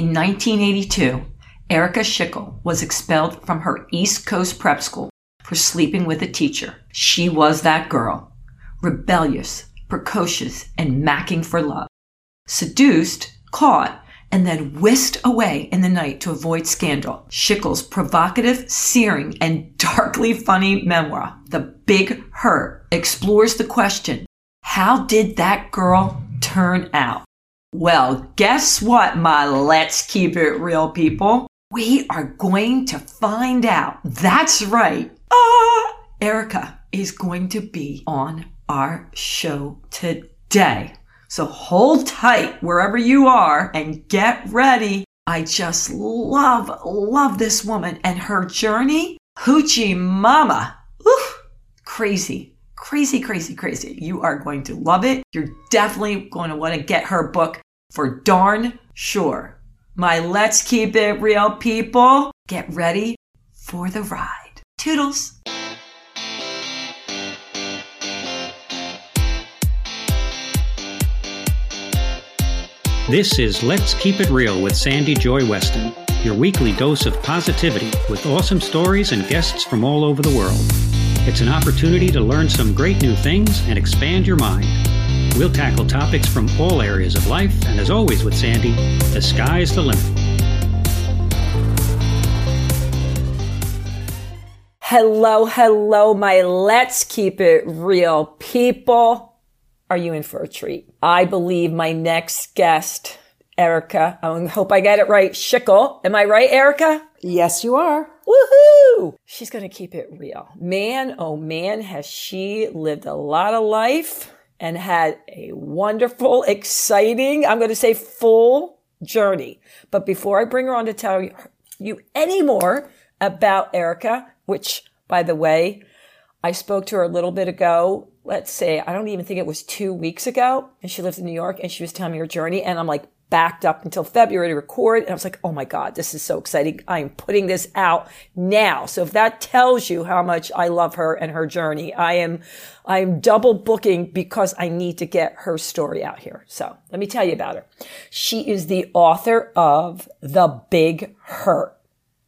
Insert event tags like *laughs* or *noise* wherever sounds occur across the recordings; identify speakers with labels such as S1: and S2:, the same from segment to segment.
S1: In 1982, Erica Schickel was expelled from her East Coast prep school for sleeping with a teacher. She was that girl, rebellious, precocious, and macking for love. Seduced, caught, and then whisked away in the night to avoid scandal. Schickel's provocative, searing, and darkly funny memoir, The Big Hurt, explores the question how did that girl turn out? Well, guess what, my let's keep it real people? We are going to find out. That's right. Ah, Erica is going to be on our show today. So hold tight wherever you are and get ready. I just love, love this woman and her journey. Hoochie mama. Oof, crazy, crazy, crazy, crazy. You are going to love it. You're definitely going to want to get her book for darn sure. My Let's Keep It Real people, get ready for the ride. Toodles.
S2: This is Let's Keep It Real with Sandy Joy Weston, your weekly dose of positivity with awesome stories and guests from all over the world. It's an opportunity to learn some great new things and expand your mind. We'll tackle topics from all areas of life, and as always with Sandy, the sky's the limit.
S1: Hello, hello, my Let's Keep It Real people are you in for a treat? I believe my next guest, Erica, I hope I get it right, Schickel. Am I right, Erica?
S3: Yes, you are.
S1: Woohoo! She's going to keep it real. Man, oh man, has she lived a lot of life and had a wonderful, exciting, I'm going to say full journey. But before I bring her on to tell you any more about Erica, which by the way, I spoke to her a little bit ago let's say, I don't even think it was two weeks ago, and she lives in New York, and she was telling me her journey, and I'm like backed up until February to record, and I was like, oh my God, this is so exciting. I'm putting this out now. So if that tells you how much I love her and her journey, I am, I'm double booking because I need to get her story out here. So let me tell you about her. She is the author of The Big Hurt.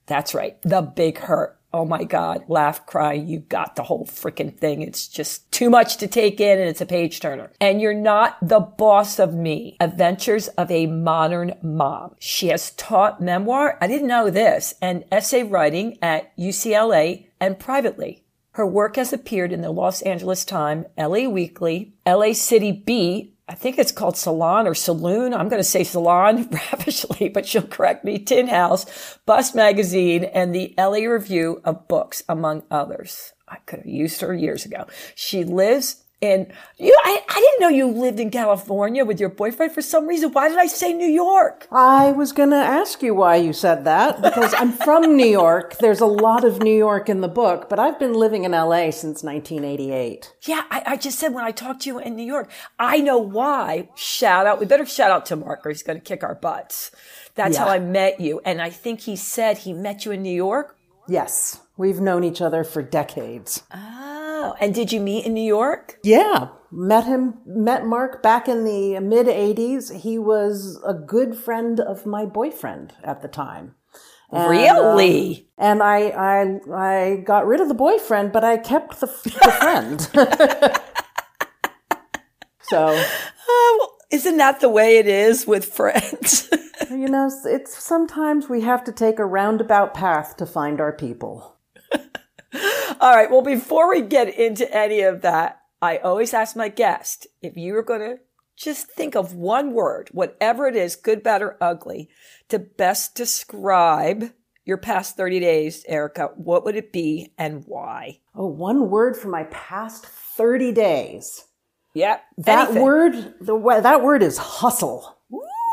S1: That's right. The Big Hurt oh my God, laugh, cry, you got the whole freaking thing. It's just too much to take in and it's a page turner. And you're not the boss of me. Adventures of a Modern Mom. She has taught memoir, I didn't know this, and essay writing at UCLA and privately. Her work has appeared in the Los Angeles Times, LA Weekly, LA City Beat, I think it's called Salon or Saloon. I'm going to say Salon *laughs* ravishly, but she'll correct me. Tin House, Bust Magazine, and the LA Review of Books, among others. I could have used her years ago. She lives and you, I, I didn't know you lived in California with your boyfriend for some reason. Why did I say New York?
S3: I was going to ask you why you said that because I'm from New York. There's a lot of New York in the book, but I've been living in LA since 1988.
S1: Yeah, I, I just said when I talked to you in New York, I know why. Shout out. We better shout out to Mark or he's going to kick our butts. That's yeah. how I met you. And I think he said he met you in New York.
S3: Yes. We've known each other for decades. Ah.
S1: Oh, and did you meet in New York?
S3: Yeah, met him, met Mark back in the mid 80s. He was a good friend of my boyfriend at the time.
S1: And, really?
S3: Uh, and I, I, I got rid of the boyfriend, but I kept the, the *laughs* friend. *laughs* so.
S1: Uh, isn't that the way it is with friends? *laughs*
S3: you know, it's sometimes we have to take a roundabout path to find our people.
S1: All right. Well, before we get into any of that, I always ask my guest if you were going to just think of one word, whatever it is, good, bad, or ugly, to best describe your past 30 days, Erica, what would it be and why?
S3: Oh, one word for my past 30 days.
S1: Yeah.
S3: That anything. word, the, that word is hustle.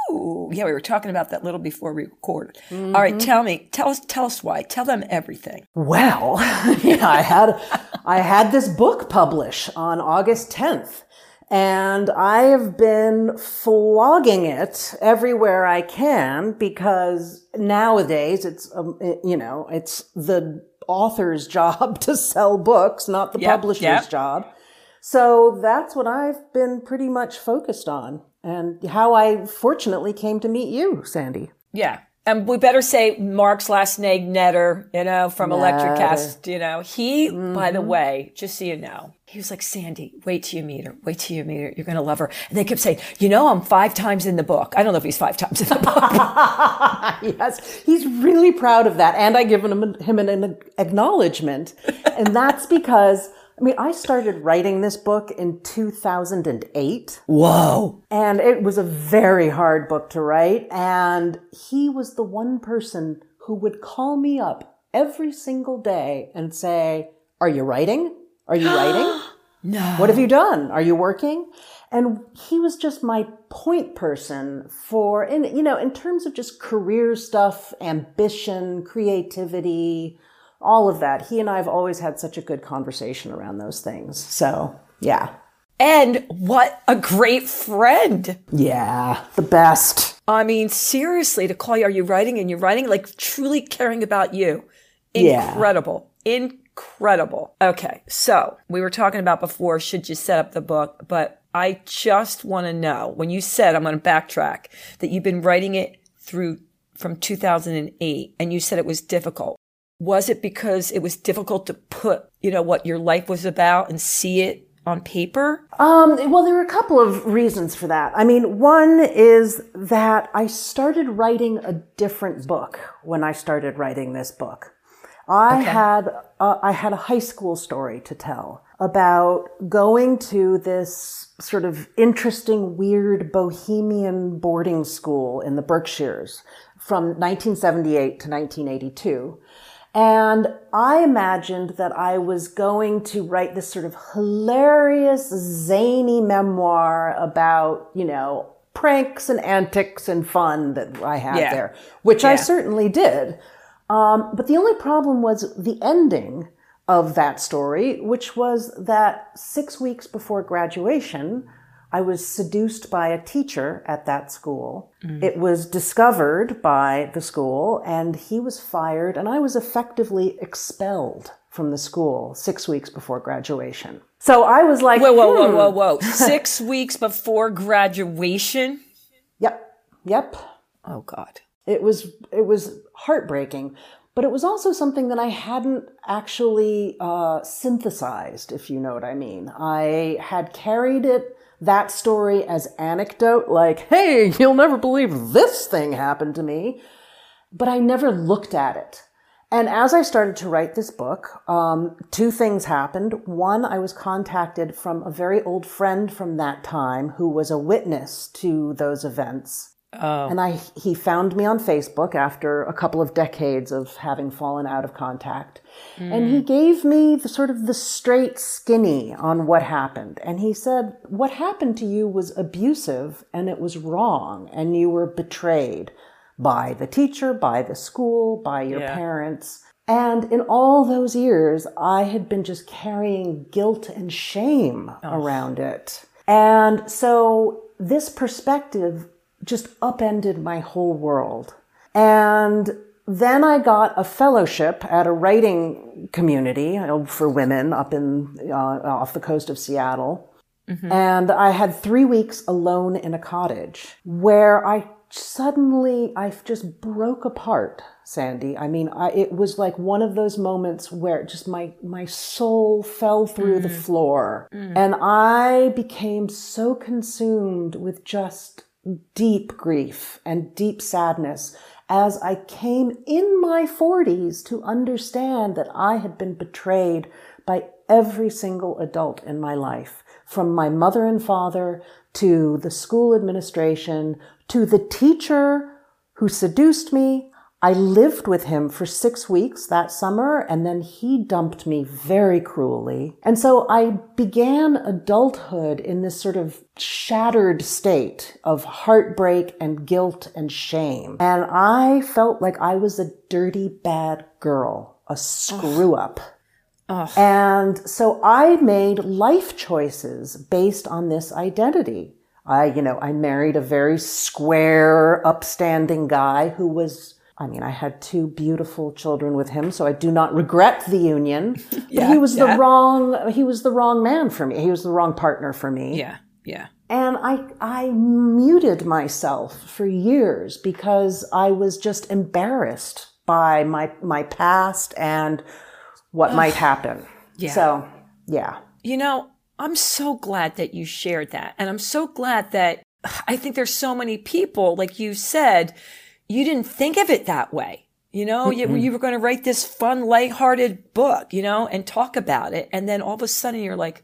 S1: Ooh, yeah, we were talking about that little before we recorded. Mm-hmm. All right, mm-hmm. tell me, tell us, tell us why. Tell them everything.
S3: Well, *laughs* yeah, I had, I had this book publish on August 10th, and I have been flogging it everywhere I can because nowadays it's, um, you know, it's the author's *laughs* job to sell books, not the yep, publisher's yep. job. So that's what I've been pretty much focused on and how I fortunately came to meet you, Sandy.
S1: Yeah. And we better say Mark's last name, Netter, you know, from Electric Cast, you know. He, mm-hmm. by the way, just so you know, he was like, Sandy, wait till you meet her. Wait till you meet her. You're going to love her. And they kept saying, you know, I'm five times in the book. I don't know if he's five times in the book. *laughs*
S3: yes. He's really proud of that. And I give him, him an acknowledgement. and that's because I mean, I started writing this book in 2008.
S1: Whoa.
S3: And it was a very hard book to write. And he was the one person who would call me up every single day and say, Are you writing? Are you *gasps* writing?
S1: no.
S3: What have you done? Are you working? And he was just my point person for, in, you know, in terms of just career stuff, ambition, creativity, all of that. He and I have always had such a good conversation around those things. So, yeah.
S1: And what a great friend.
S3: Yeah, the best.
S1: I mean, seriously, to call you, are you writing? And you're writing like truly caring about you. Incredible. Yeah. Incredible. Okay. So we were talking about before, should you set up the book? But I just want to know when you said, I'm going to backtrack, that you've been writing it through from 2008 and you said it was difficult was it because it was difficult to put, you know, what your life was about and see it on paper?
S3: Um, well, there were a couple of reasons for that. I mean, one is that I started writing a different book when I started writing this book. I okay. had uh, I had a high school story to tell about going to this sort of interesting, weird bohemian boarding school in the Berkshires from 1978 to 1982 and I imagined that I was going to write this sort of hilarious, zany memoir about, you know, pranks and antics and fun that I had yeah. there, which yeah. I certainly did. Um, but the only problem was the ending of that story, which was that six weeks before graduation, I was seduced by a teacher at that school. Mm. It was discovered by the school and he was fired and I was effectively expelled from the school six weeks before graduation. So I was like,
S1: whoa, whoa, hmm. whoa, whoa, whoa. *laughs* six weeks before graduation?
S3: Yep. Yep.
S1: Oh God.
S3: It was, it was heartbreaking, but it was also something that I hadn't actually uh, synthesized, if you know what I mean. I had carried it that story as anecdote, like, hey, you'll never believe this thing happened to me. But I never looked at it. And as I started to write this book, um, two things happened. One, I was contacted from a very old friend from that time who was a witness to those events.
S1: Oh.
S3: And I, he found me on Facebook after a couple of decades of having fallen out of contact. Mm. And he gave me the sort of the straight skinny on what happened. And he said, what happened to you was abusive and it was wrong and you were betrayed by the teacher, by the school, by your yeah. parents. And in all those years, I had been just carrying guilt and shame oh. around it. And so this perspective just upended my whole world. And then I got a fellowship at a writing community for women up in uh, off the coast of Seattle. Mm-hmm. And I had three weeks alone in a cottage where I suddenly I just broke apart, Sandy. I mean, I, it was like one of those moments where just my my soul fell through mm. the floor, mm. and I became so consumed with just deep grief and deep sadness as I came in my 40s to understand that I had been betrayed by every single adult in my life, from my mother and father to the school administration to the teacher who seduced me I lived with him for six weeks that summer and then he dumped me very cruelly. And so I began adulthood in this sort of shattered state of heartbreak and guilt and shame. And I felt like I was a dirty, bad girl, a screw up.
S1: Ugh.
S3: And so I made life choices based on this identity. I, you know, I married a very square, upstanding guy who was I mean, I had two beautiful children with him, so I do not regret the union. *laughs* yeah, but he was yeah. the wrong he was the wrong man for me. He was the wrong partner for me.
S1: Yeah. Yeah.
S3: And I, I muted myself for years because I was just embarrassed by my, my past and what might happen.
S1: Yeah.
S3: So, yeah.
S1: You know, I'm so glad that you shared that. And I'm so glad that I think there's so many people, like you said, you didn't think of it that way. You know, you, you were going to write this fun, lighthearted book, you know, and talk about it. And then all of a sudden you're like,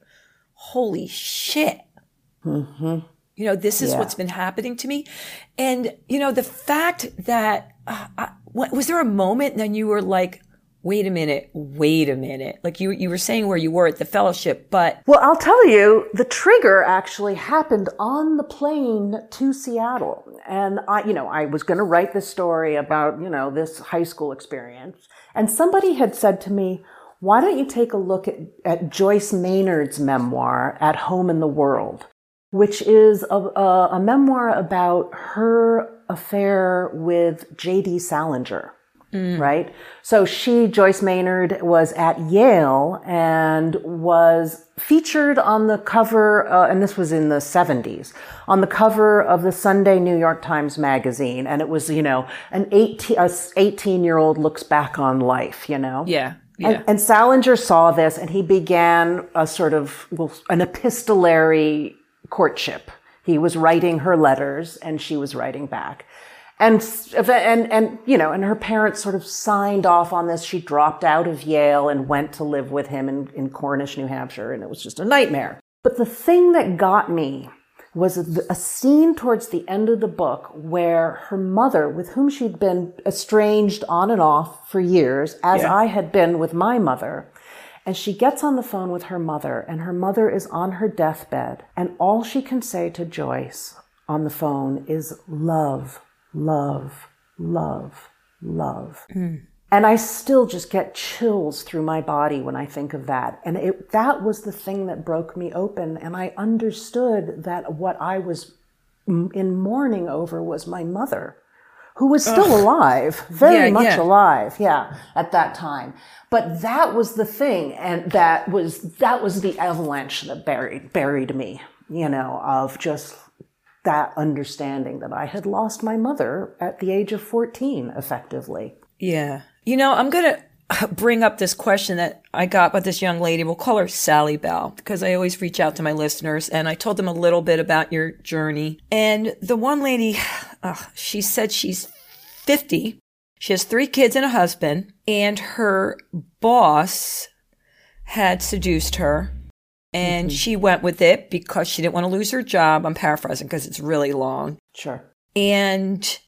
S1: holy shit. You know, this is
S3: Yeah.
S1: what's been happening to me. And, you know, the fact that, uh, I, wa- was there a moment then you were like, wait a minute, wait a minute. Like you, you were saying where you were at the fellowship, but
S3: Well, I'll tell you, the trigger actually happened on the plane to Seattle. And I, you know, I was going to write this story about, you know, this high school experience. And somebody had said to me, why don't you take a look at, at Joyce Maynard's memoir, At Home in the World, which is a, a, a memoir about her affair with J.D. Salinger right? So she, Joyce Maynard, was at Yale and was featured on the cover, uh, and this was in the 70s, on the cover of the Sunday New York Times Magazine. And it was, you know, an 18, a 18 year old looks back on life, you know?
S1: yeah, yeah.
S3: And, and Salinger saw this and he began a sort of, well, an epistolary courtship. He was writing her letters and she was writing back. And, and, and, you know, and her parents sort of signed off on this. She dropped out of Yale and went to live with him in, in Cornish, New Hampshire. And it was just a nightmare. But the thing that got me was a, a scene towards the end of the book where her mother, with whom she'd been estranged on and off for years, as
S1: Yeah.
S3: I had been with my mother, and she gets on the phone with her mother, and her mother is on her deathbed, and all she can say to Joyce on the phone is love, love, love, love. Hmm. And I still just get chills through my body when I think of that. And it, that was the thing that broke me open. And I understood that what I was in mourning over was my mother, who was still alive, very
S1: Yeah,
S3: much
S1: yeah.
S3: alive. Yeah, at that time. But that was the thing. And that was, that was the avalanche that buried, buried me, you know, of just that understanding that I had lost my mother at the age of 14, effectively.
S1: Yeah. You know, I'm going *laughs* to bring up this question that I got by this young lady. We'll call her Sally Bell because I always reach out to my listeners and I told them a little bit about your journey. And the one lady, *sighs* she said she's 50. She has three kids and a husband and her boss had seduced her and mm-hmm. she went with it because she didn't want to lose her job. I'm paraphrasing because it's really long
S3: Sure.
S1: and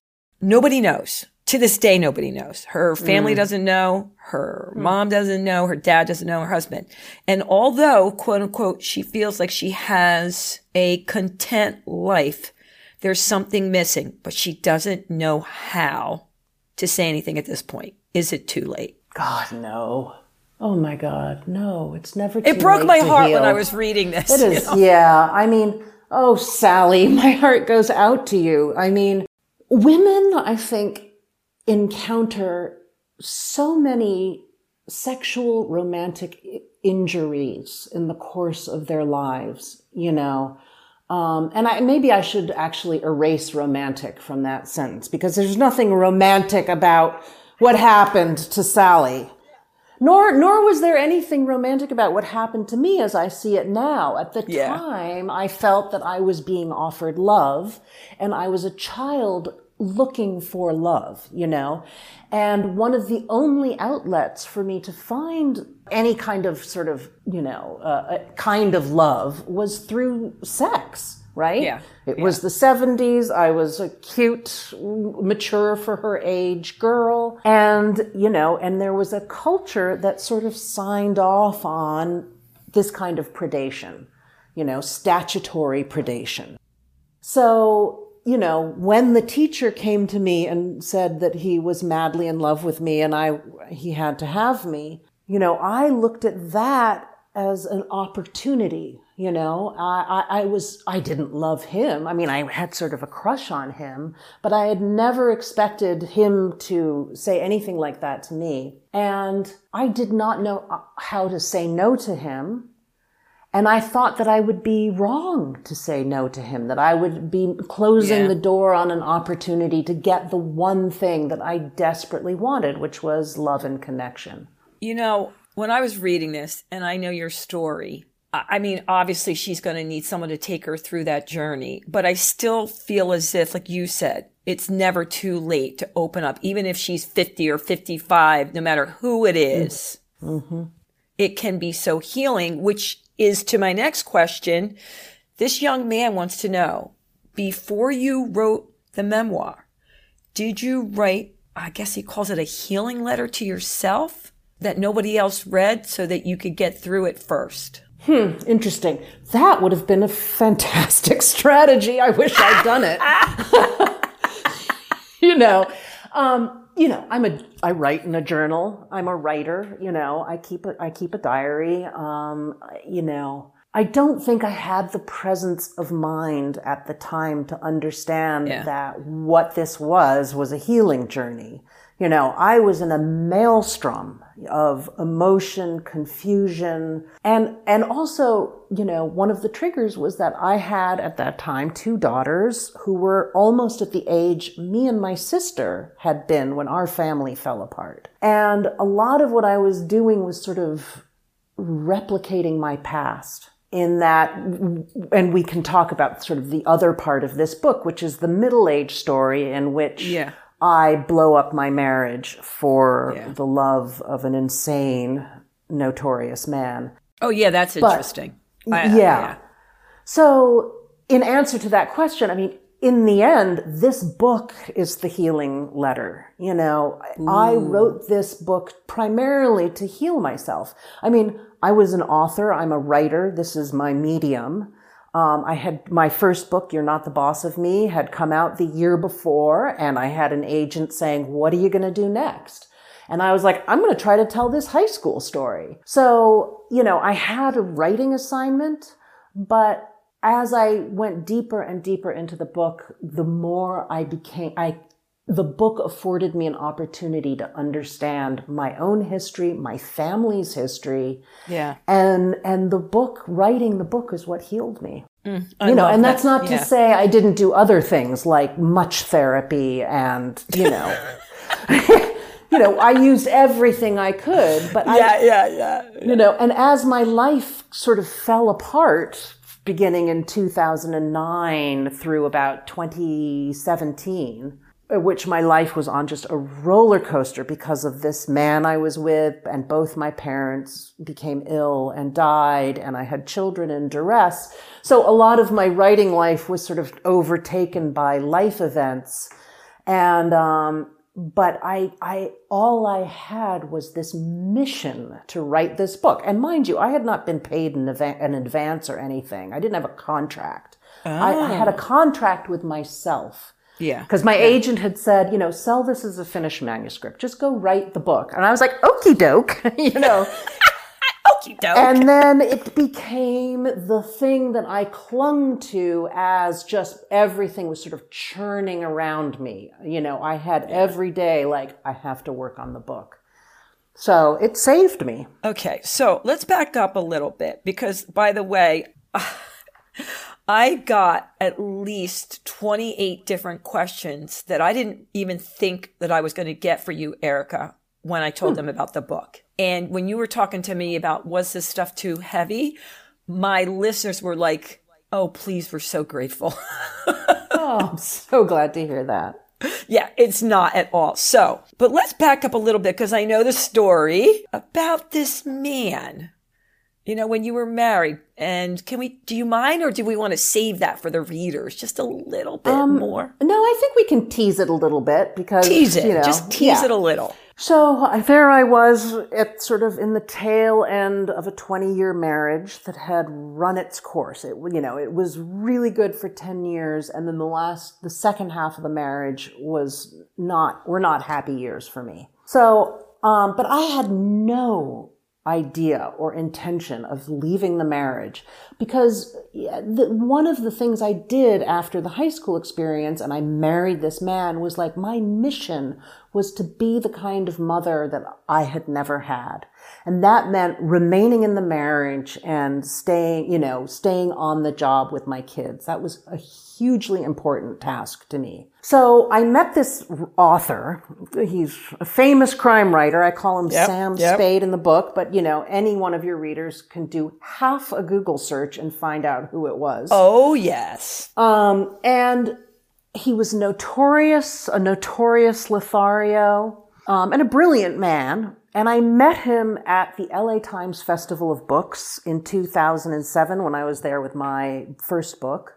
S1: nobody knows. To this day, nobody knows. Her family mm. doesn't know. Her hmm. mom doesn't know. Her dad doesn't know. Her husband. And although, quote unquote, she feels like she has a content life, there's something missing, but she doesn't know how to say anything at this point. Is it too late?
S3: God, no. Oh my God, no. It's never.
S1: It broke my heart when. I was reading this.
S3: It *laughs* is, you
S1: know?
S3: yeah. I mean, oh, Sally, *laughs* my heart goes out to you. I mean, women, I think, encounter so many sexual romantic injuries in the course of their lives, you know. Um, and I, maybe I should actually erase romantic from that sentence because there's nothing romantic about what happened to Sally. Nor, nor was there anything romantic about what happened to me as I see it now. At the
S1: Yeah.
S3: time, I felt that I was being offered love and I was a child looking for love, you know? And one of the only outlets for me to find any kind of sort of, you know, uh, kind of love was through sex, right?
S1: Yeah.
S3: It was the 70s. I was a cute, mature for her age girl. And, you know, and there was a culture that sort of signed off on this kind of predation, you know, statutory predation. So, you know, when the teacher came to me and said that he was madly in love with me and I, he had to have me, you know, I looked at that as an opportunity. You know, I, I, I was, I didn't love him. I mean, I had sort of a crush on him, but I had never expected him to say anything like that to me. And I did not know uh, how to say no to him. And I thought that I would be wrong to say no to him, that I would be closing
S1: Yeah.
S3: the door on an opportunity to get the one thing that I desperately wanted, which was love and connection.
S1: You know, when I was reading this and I know your story, I I mean, obviously she's going to need someone to take her through that journey, but I still feel as if, like you said, it's never too late to open up, even if she's 50 or 55, no matter who it mm-hmm. is. Mm-hmm. It can be so healing, which is to my next question. This young man wants to know before you wrote the memoir, did you write, I guess he calls it a healing letter to yourself that nobody else read so that you could get through it first?
S3: Hmm, Interesting. That would have been a fantastic *laughs* strategy. I wish I'd done it. *laughs* you know, um, you know, I'm a, I write in a journal. I'm a writer. You know, I keep a, I keep a diary. Um, you know, I don't think I had the presence of mind at the time to understand
S1: Yeah.
S3: that what this was was a healing journey. You know, I was in a maelstrom of emotion, confusion, and, and also, you know, one of the triggers was that I had at that time two daughters who were almost at the age me and my sister had been when our family fell apart. And a lot of what I was doing was sort of replicating my past in that, and we can talk about sort of the other part of this book, which is the middle age story in which
S1: Yeah.
S3: I blow up my marriage for
S1: Yeah.
S3: the love of an insane, notorious man.
S1: Oh, yeah, that's interesting. I-
S3: yeah. So, in answer to that question, I mean, in the end, this book is the healing letter. You know, I wrote this book primarily to heal myself. I mean, I was an author. I'm a writer. This is my medium. Um, I had my first book, You're Not the Boss of Me, had come out the year before, and I had an agent saying, What are you going to do next? And I was like, I'm going to try to tell this high school story. So, you know, I had a writing assignment, but as I went deeper and deeper into the book, the more I became, I, the book afforded me an opportunity to understand my own history, my family's history.
S1: Yeah.
S3: And, and the book, writing the book is what healed me.
S1: I
S3: You know, and
S1: that.
S3: that's not
S1: Yeah.
S3: to say I didn't do other things like much therapy and, you know, *laughs* you know, I used everything I could, but I,
S1: Yeah, yeah, yeah.
S3: you know, and as my life sort of fell apart beginning in 2009 through about 2017, uh, which my life was on just a roller coaster because of this man I was with, and both my parents became ill and died, and I had children in duress. So a lot of my writing life was sort of overtaken by life events. And, um, but I, I, all I had was this mission to write this book. And mind you, I had not been paid in, ava- in advance or anything. I didn't have a contract. I, I had a contract with myself.
S1: Yeah.
S3: Because my agent had said, you know, sell this as a finished manuscript. Just go write the book. And I was like, okie doke, *laughs* you know. *laughs*
S1: Okie doke.
S3: And then it became the thing that I clung to as just everything was sort of churning around me. You know, I had every day, like, I have to work on the book. So it saved me.
S1: Okay, so let's back up a little bit because, by the way, *laughs* I got at least 28 different questions that I didn't even think that I was going to get for you, Erica, when I told hmm. them about the book. And when you were talking to me about was this stuff too heavy, my listeners were like, oh, please, we're so grateful. *laughs*
S3: Oh, I'm so glad to hear that.
S1: Yeah, it's not at all. So, but let's back up a little bit because I know the story about this man. You know, when you were married, and can we, do you mind or do we want to save that for the readers just a little bit more?
S3: No, I think we can tease it a little bit because
S1: Tease it,
S3: You know,
S1: just tease
S3: yeah.
S1: it a little.
S3: So uh, there I was at sort of in the tail end of a 20 year marriage that had run its course. It, you know, it was really good for 10 years. And then the last, the second half of the marriage was not, were not happy years for me. So, um, but I had no idea or intention of leaving the marriage because one of the things I did after the high school experience and I married this man was like my mission was to be the kind of mother that I had never had. And that meant remaining in the marriage and staying, you know, staying on the job with my kids. That was a hugely important task to me. So I met this author. He's a famous crime writer. I call him
S1: Yep,
S3: Sam
S1: yep.
S3: Spade in the book, but you know, any one of your readers can do half a Google search and find out who it was.
S1: Oh, yes.
S3: Um, and he was notorious, a notorious Lothario, um, and a brilliant man. And I met him at the LA Times Festival of Books in 2007 when I was there with my first book.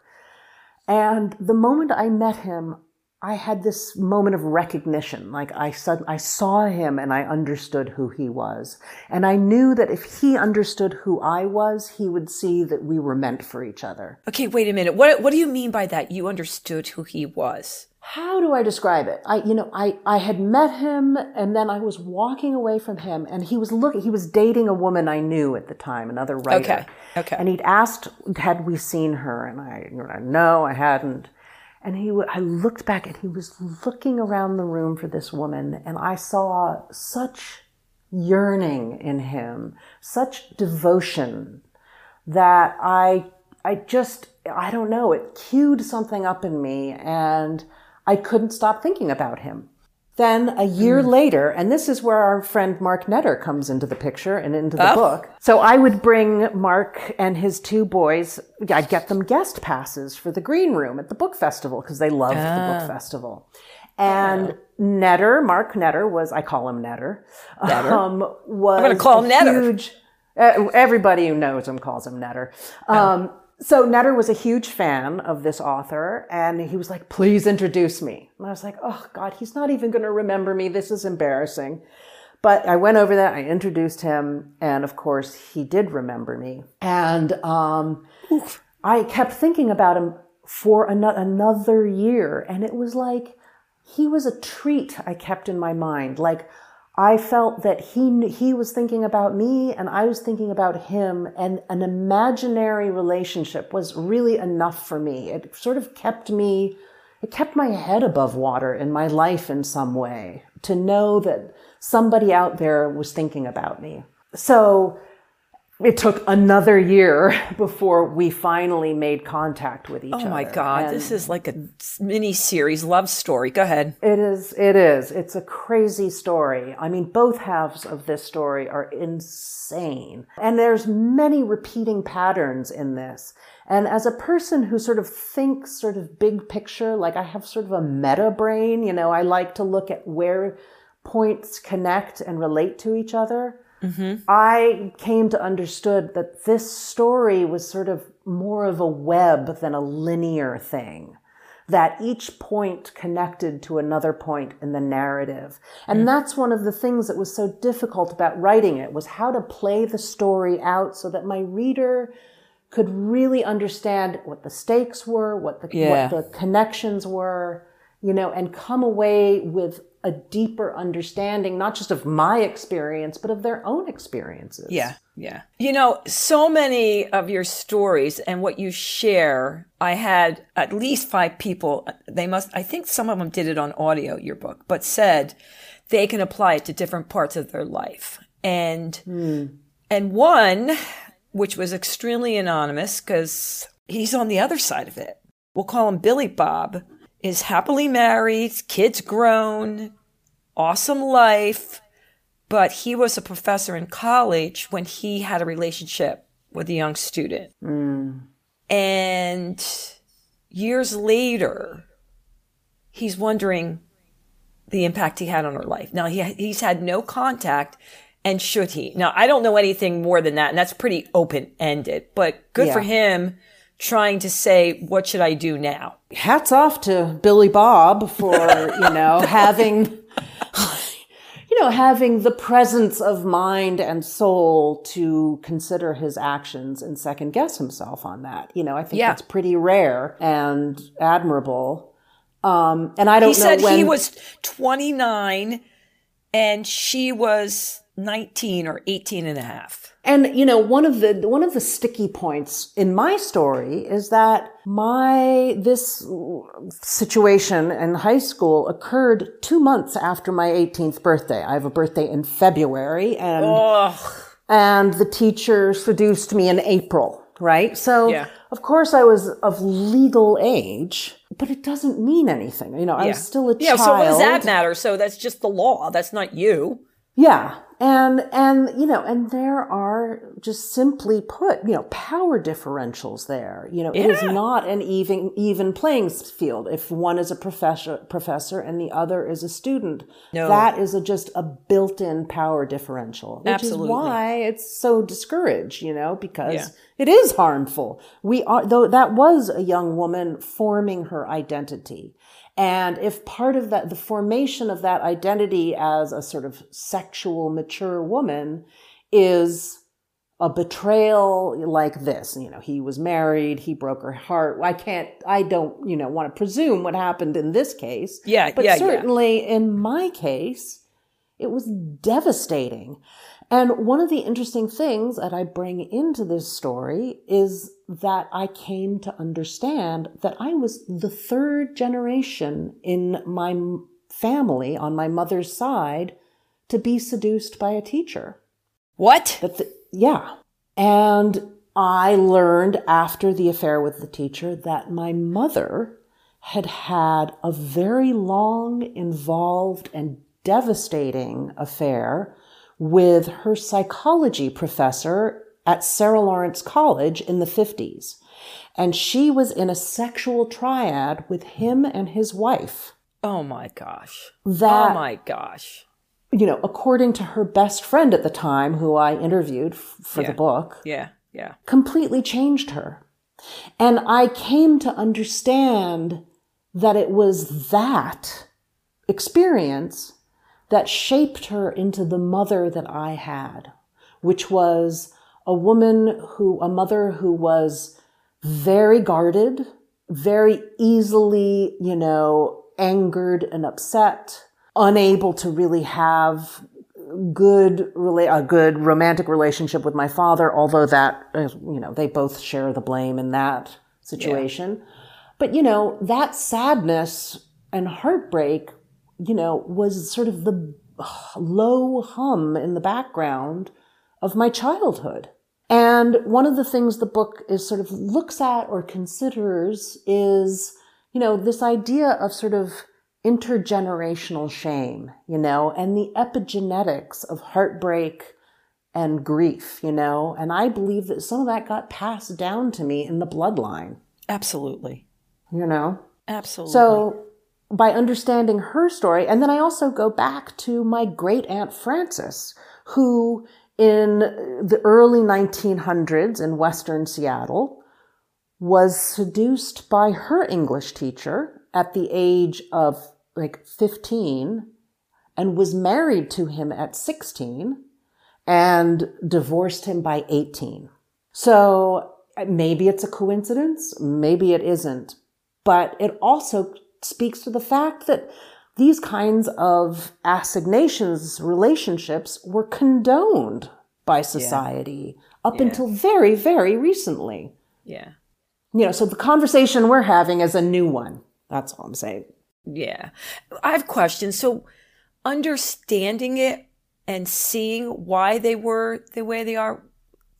S3: And the moment I met him, I had this moment of recognition. Like I sud- I saw him and I understood who he was. And I knew that if he understood who I was, he would see that we were meant for each other.
S1: Okay, wait a minute. What what do you mean by that? You understood who he was.
S3: How do I describe it? I, you know, I, I had met him and then I was walking away from him and he was looking, he was dating a woman I knew at the time, another writer.
S1: Okay, okay.
S3: And he'd asked, had we seen her? And I, no, I hadn't. And he, I looked back and he was looking around the room for this woman and I saw such yearning in him, such devotion that I I just I don't know, it cued something up in me and I couldn't stop thinking about him. Then a year later, and this is where our friend Mark Netter comes into the picture and into the
S1: Oh.
S3: book. So I would bring Mark and his two boys, I'd get them guest passes for the green room at the book festival because they loved the book festival. And Netter, Mark Netter was, I call him Netter,
S1: Netter.
S3: um, was
S1: I'm gonna call
S3: a
S1: him Netter.
S3: huge, everybody who knows him calls him Netter. Um, so Netter was a huge fan of this author, and he was like, "Please introduce me." And I was like, "Oh God, he's not even going to remember me. This is embarrassing." But I went over there, I introduced him, and of course, he did remember me. And um, I kept thinking about him for ano- another year, and it was like he was a treat I kept in my mind. Like I felt that he he was thinking about me and I was thinking about him and an imaginary relationship was really enough for me. It sort of kept me it kept my head above water in my life in some way to know that somebody out there was thinking about me. So it took another year *laughs* before we finally made contact with each other.
S1: Oh my God,
S3: And-
S1: this is like a mini series love story. Go ahead.
S3: it is, it is. It's a crazy story. I mean, both halves of this story are insane. And there's many repeating patterns in this. And as a person who sort of thinks sort of big picture, like I have sort of a meta brain, you know, I like to look at where points connect and relate to each other. Mm-hmm. I came to understood that this story was sort of more of a web than a linear thing that each point connected to another point in the narrative. And mm. that's one of the things that was so difficult about writing it was how to play the story out so that my reader could really understand what the stakes were, what the
S1: Yeah.
S3: what the connections were, you know, and come away with a deeper understanding not just of my experience but of their own experiences.
S1: Yeah, yeah. You know, so many of your stories and what you share, I had at least five people, they must, I think some of them did it on audio, your book, but said they can apply it to different parts of their life. And, hmm. and one, which was extremely anonymous because he's on the other side of it. We'll call him Billy Bob, is happily married, kids grown, awesome life but he was a professor in college when he had a relationship with a young student. Hmm. And years later, he's wondering the impact he had on her life. Now, he, he's had no contact, and should he? Now, I don't know anything more than that, and that's pretty open ended, but good for him trying to say, What should I do now?
S3: hats off to Billy Bob for, you know, *laughs* having, you know, having the presence of mind and soul to consider his actions and second guess himself on that. You know, I think
S1: Yeah.
S3: that's pretty rare and admirable. Um, and I don't
S1: He
S3: know
S1: said
S3: when
S1: he was 29 and she was 19 or 18 and a half.
S3: And you know, one of the one of the sticky points in my story is that my this situation in high school occurred 2 months after my 18th birthday. I have a birthday in February and
S1: Ugh.
S3: and the teacher seduced me in April, right? So
S1: Yeah.
S3: of course I was of legal age, but it doesn't mean anything. You know, I'm still a
S1: yeah,
S3: child.
S1: Yeah, so what does that matter? So that's just the law. That's not you.
S3: Yeah. And, and, you know, and there are just simply put, you know, power differentials there. You know, it is
S1: Yeah.
S3: not an even, even playing field. If one is a professor, professor and the other is a student,
S1: No.
S3: that is a, just a built-in power differential, which
S1: Absolutely.
S3: is why it's so discouraged, you know, because
S1: Yeah.
S3: it is harmful. We are, though that was a young woman forming her identity. And if part of that, the formation of that identity as a sort of sexual, mature woman is a betrayal like this, you know, he was married, he broke her heart. I can't, I don't, you know, want to presume what happened in this case.
S1: Yeah,
S3: But
S1: yeah, yeah.
S3: certainly in my case, it was devastating. And one of the interesting things that I bring into this story is that I came to understand that I was the third generation in my family on my mother's side to be seduced by a teacher.
S1: What?
S3: That the, yeah. And I learned after the affair with the teacher that my mother had had a very long, involved, and devastating affair with her psychology professor at Sarah Lawrence College in the 50s. And she was in a sexual triad with him and his wife.
S1: Oh my gosh.
S3: Oh that
S1: oh my gosh.
S3: you know, according to her best friend at the time, who I interviewed f- for
S1: Yeah.
S3: the book,
S1: Yeah, yeah.
S3: completely changed her. And I came to understand that it was that experience that shaped her into the mother that I had, which was a woman who, a mother who was very guarded, very easily, you know, angered and upset, unable to really have good a good romantic relationship with my father although that you know they both share the blame in that situation. But you know that sadness and heartbreak you know was sort of the low hum in the background of my childhood and one of the things the book is sort of looks at or considers is you know this idea of sort of intergenerational shame, you know, and the epigenetics of heartbreak and grief, you know, and I believe that some of that got passed down to me in the bloodline,
S1: Absolutely.
S3: you know.
S1: Absolutely.
S3: So by understanding her story, and then I also go back to my great aunt Frances, who in the early 1900s in Western Seattle was seduced by her English teacher at the age of like 15 and was married to him at 16 and divorced him by 18. So uh, maybe it's a coincidence, maybe it isn't, but it also speaks to the fact that these kinds of assignations, relationships were condoned by society up
S1: Yeah.
S3: until very, very recently.
S1: yeah.
S3: You know, so the conversation we're having is a new one. That's all I'm saying.
S1: Yeah. I have questions. So understanding it and seeing why they were the way they are,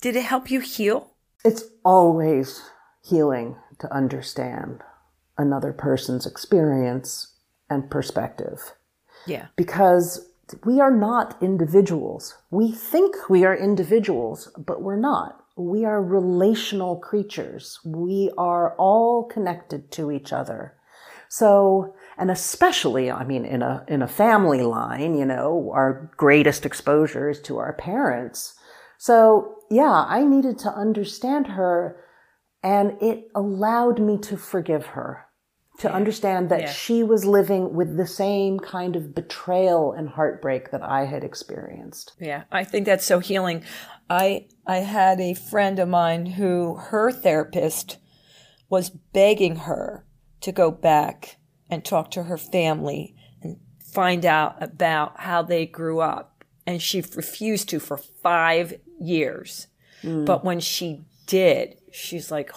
S1: did it help you heal?
S3: It's always healing to understand another person's experience and perspective
S1: Yeah.
S3: because we are not individuals. We think we are individuals, but we're not. We are relational creatures. We are all connected to each other. So, and especially, I mean, in a, in a family line, you know, our greatest exposure is to our parents. So yeah, I needed to understand her and it allowed me to forgive her, to understand that
S1: Yeah.
S3: she was living with the same kind of betrayal and heartbreak that I had experienced.
S1: Yeah, I think that's so healing. I I had a friend of mine who her therapist was begging her to go back and talk to her family and find out about how they grew up and she refused to for five years. Mm. But when she did, she's like,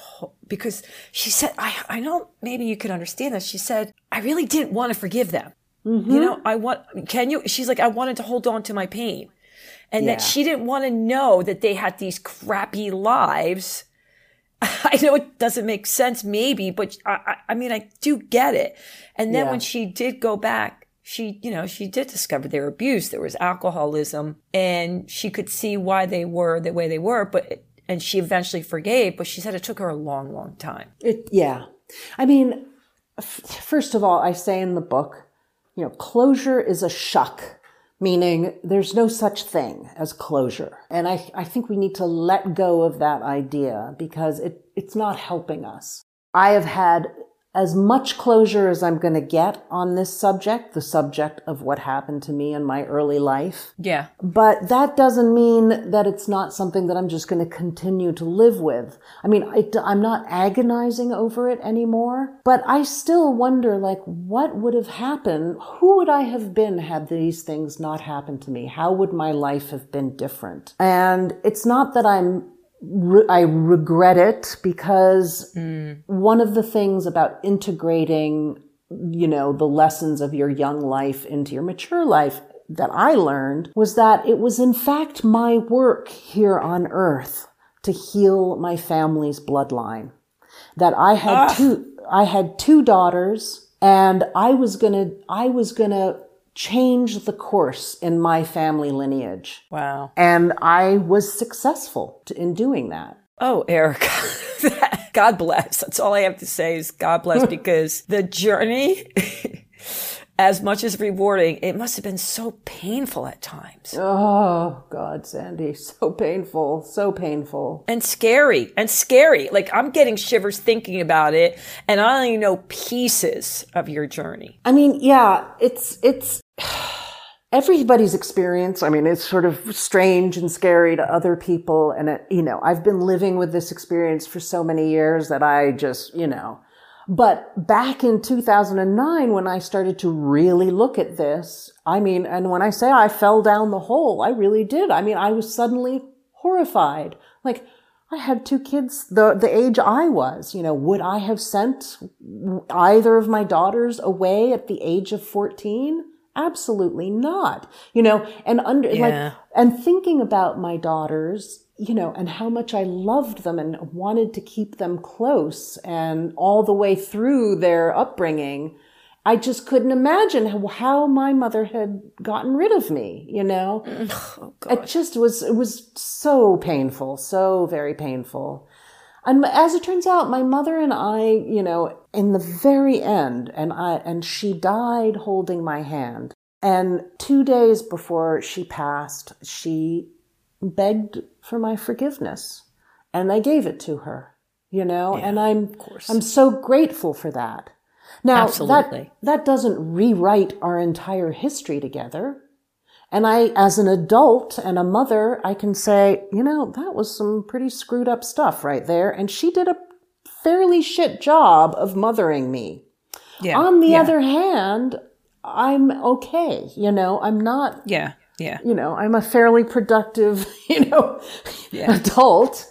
S1: because she said, I, I know maybe you could understand this. She said, I really didn't want to forgive them. You mm-hmm. know, I want, can you? She's like, I wanted to hold on to my pain. And that she didn't want to know that they had these crappy lives. *laughs* I know it doesn't make sense, maybe, but I, I, I mean, I do get it. And then
S3: Yeah.
S1: when she did go back, she, you know, she did discover their abuse. There was alcoholism and she could see why they were the way they were, but, and she eventually forgave, but she said it took her a long, long time.
S3: It, yeah. I mean, f- first of all, I say in the book, you know, closure is a shuck, meaning there's no such thing as closure. And I, I think we need to let go of that idea because it, it's not helping us. I have had as much closure as I'm going to get on this subject, the subject of what happened to me in my early life.
S1: Yeah.
S3: But that doesn't mean that it's not something that I'm just going to continue to live with. I mean, I, am not agonizing over it anymore, but I still wonder, like, what would have happened? Who would I have been had these things not happened to me? How would my life have been different? And it's not that I'm re- I regret it because mm. one of the things about integrating, you know, the lessons of your young life into your mature life that I learned was that it was in fact my work here on earth to heal my family's bloodline. That I had ah. two, I had two daughters and I was gonna, I was gonna change the course in my family lineage.
S1: Wow.
S3: And I was successful in doing that.
S1: Oh, Erika, *laughs* God bless. That's all I have to say is God bless *laughs* because the journey, *laughs* as much as rewarding, it must have been so painful at times
S3: Oh, God, Sandy. So painful. So painful.
S1: and scary and scary. Like I'm getting shivers thinking about it and I only know pieces of your journey.
S3: I mean, yeah, it's, it's, *sighs* everybody's experience. I mean, it's sort of strange and scary to other people. And, it, you know, I've been living with this experience for so many years that I just, you know, but back in 2009, when I started to really look at this, I mean, and when I say I fell down the hole, I really did. I mean, I was suddenly horrified. Like, I had two kids the, the age I was, you know, would I have sent either of my daughters away at the age of 14? Absolutely not. You know, and under,
S1: Yeah.
S3: like, and thinking about my daughters, you know, and how much I loved them and wanted to keep them close and all the way through their upbringing, I just couldn't imagine how, how my mother had gotten rid of me, you know?
S1: Mm, *sighs* oh
S3: It just was, it was so painful, so very painful. And as it turns out, my mother and I, you know, in the very end, and I, and she died holding my hand. And two days before she passed, she begged for my forgiveness and I gave it to her, you know, and I'm, I'm so grateful for that. Now,
S1: Absolutely.
S3: that, that doesn't rewrite our entire history together. And I, as an adult and a mother, I can say, you know, that was some pretty screwed up stuff right there. And she did a fairly shit job of mothering me.
S1: Yeah.
S3: On the
S1: yeah.
S3: other hand, I'm okay. You know, I'm not,
S1: Yeah. Yeah.
S3: you know, I'm a fairly productive, *laughs* you know, adult.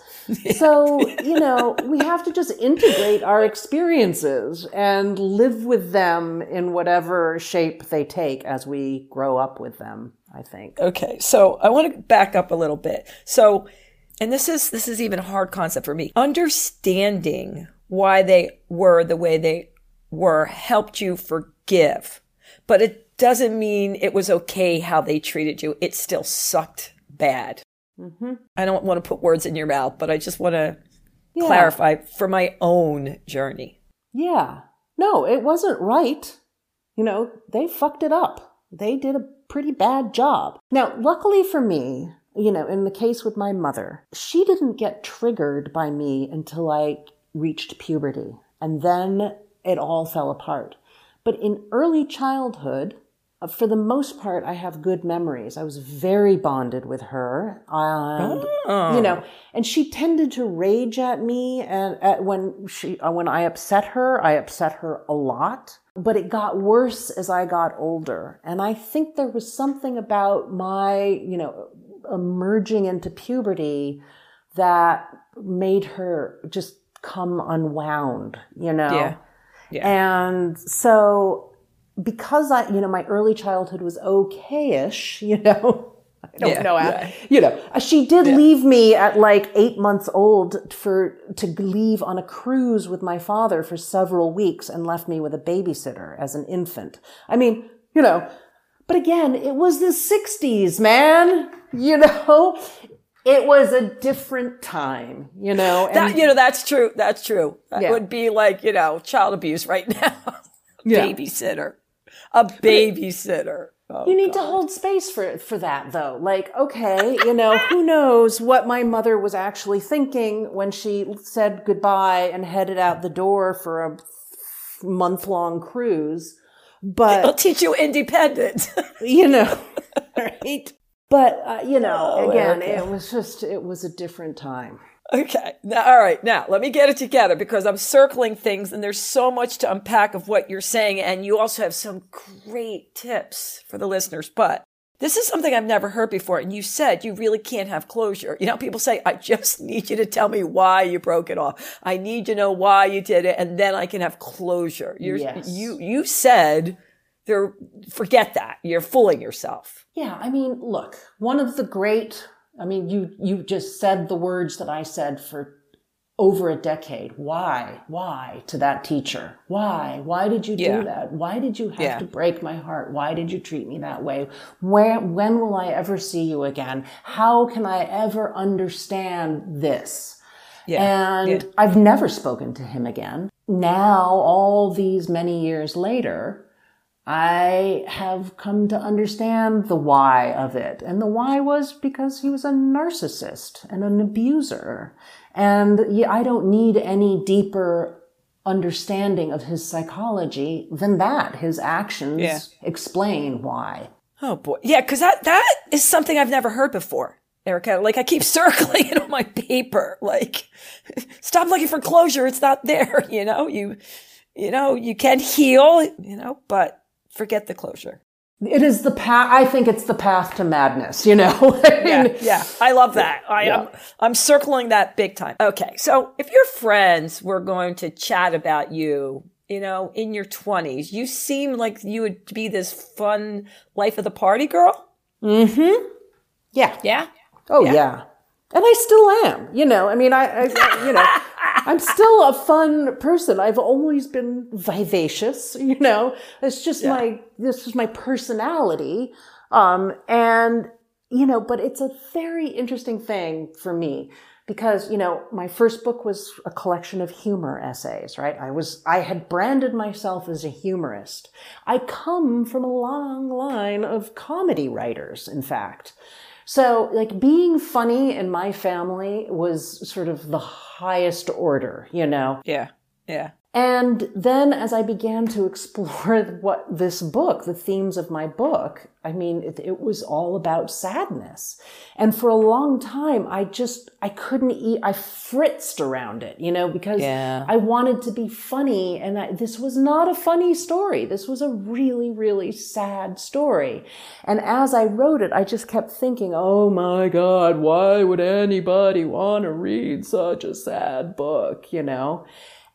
S3: So, you know, we have to just integrate our experiences and live with them in whatever shape they take as we grow up with them, I think.
S1: Okay, so I want to back up a little bit. So, and this is this is even a hard concept for me. Understanding why they were the way they were helped you forgive, but it doesn't mean it was okay how they treated you. It still sucked bad. Mm-hmm. I don't want to put words in your mouth, but I just want to
S3: Yeah.
S1: clarify for my own journey.
S3: Yeah. No, it wasn't right. You know, they fucked it up. They did a pretty bad job. Now, luckily for me, you know, in the case with my mother, she didn't get triggered by me until I reached puberty. And then it all fell apart. But in early childhood, for the most part, I have good memories. I was very bonded with her, and
S1: Oh.
S3: you know, and she tended to rage at me, and at, when she uh, when I upset her, I upset her a lot. But it got worse as I got older, and I think there was something about my, you know, emerging into puberty that made her just come unwound. You know,
S1: Yeah. Yeah.
S3: and so because I, you know, my early childhood was okayish, *laughs* you know. I don't
S1: Yeah,
S3: know
S1: yeah.
S3: you know, uh, she did leave me at like eight months old for, to leave on a cruise with my father for several weeks and left me with a babysitter as an infant. I mean, you know, but again, it was the sixties, man, you *laughs* know, it was a different time, you know, and
S1: That, you know, that's true. That's true. That
S3: Yeah.
S1: would be like, you know, child abuse right *laughs* now.
S3: Yeah.
S1: Babysitter. A babysitter. Oh,
S3: You need to hold space for for that though. Like, okay, you know, who knows what my mother was actually thinking when she said goodbye and headed out the door for a month long cruise. But it'll
S1: teach you independence. *laughs*
S3: you know, *laughs* right? But, uh, you know,
S1: Oh,
S3: again, it was just, it was a different time.
S1: Okay. Now, all right. Now, let me get it together because I'm circling things and there's so much to unpack of what you're saying. And you also have some great tips for the listeners. But this is something I've never heard before. And you said you really can't have closure. You know, people say, I just *laughs* need you to tell me why you broke it off. I need to know why you did it. And then I can have closure. You're,
S3: Yes.
S1: You, you said there, forget that. You're fooling yourself.
S3: Yeah, I mean, look, one of the great, I mean, you, you just said the words that I said for over a decade. Why? Why to that teacher? Why? Why did you
S1: Yeah.
S3: do that? Why did you have
S1: Yeah.
S3: to break my heart? Why did you treat me that way? Where, when will I ever see you again? How can I ever understand this?
S1: Yeah.
S3: And. I've never spoken to him again. Now, all these many years later, I have come to understand the why of it. And the why was because he was a narcissist and an abuser. And I don't need any deeper understanding of his psychology than that. His actions
S1: Yeah.
S3: explain why.
S1: Oh boy. Yeah, because that that is something I've never heard before, Erika. Like I keep *laughs* circling it on my paper. Like, *laughs* stop looking for closure. It's not there. *laughs* You know, you you know, you can heal, you know, but forget the closure.
S3: It is the path, I think it's the path to madness, you know? *laughs*
S1: Yeah, yeah. I love that. I am
S3: Yeah.
S1: I'm circling that big time. Okay. So if your friends were going to chat about you, you know, in your twenties, you seem like you would be this fun life of the party girl. Mm-hmm.
S3: Yeah.
S1: Yeah.
S3: Oh yeah. And I still am, you know, I mean, I, I you know, *laughs* I'm still a fun person. I've always been vivacious, you know, it's just my, this is my personality. Um, and, you know, but it's a very interesting thing for me because, you know, my first book was a collection of humor essays, right? I was, I had branded myself as a humorist. I come from a long line of comedy writers, in fact. So, like, being funny in my family was sort of the highest order, you know?
S1: Yeah. Yeah.
S3: And then as I began to explore *laughs* what this book, the themes of my book, I mean, it, it was all about sadness. And for a long time, I just, I couldn't eat, I fritzed around it, you know, because
S1: Yeah.
S3: I wanted to be funny. And I, this was not a funny story. This was a really, really sad story. And as I wrote it, I just kept thinking, oh my God, why would anybody want to read such a sad book, you know?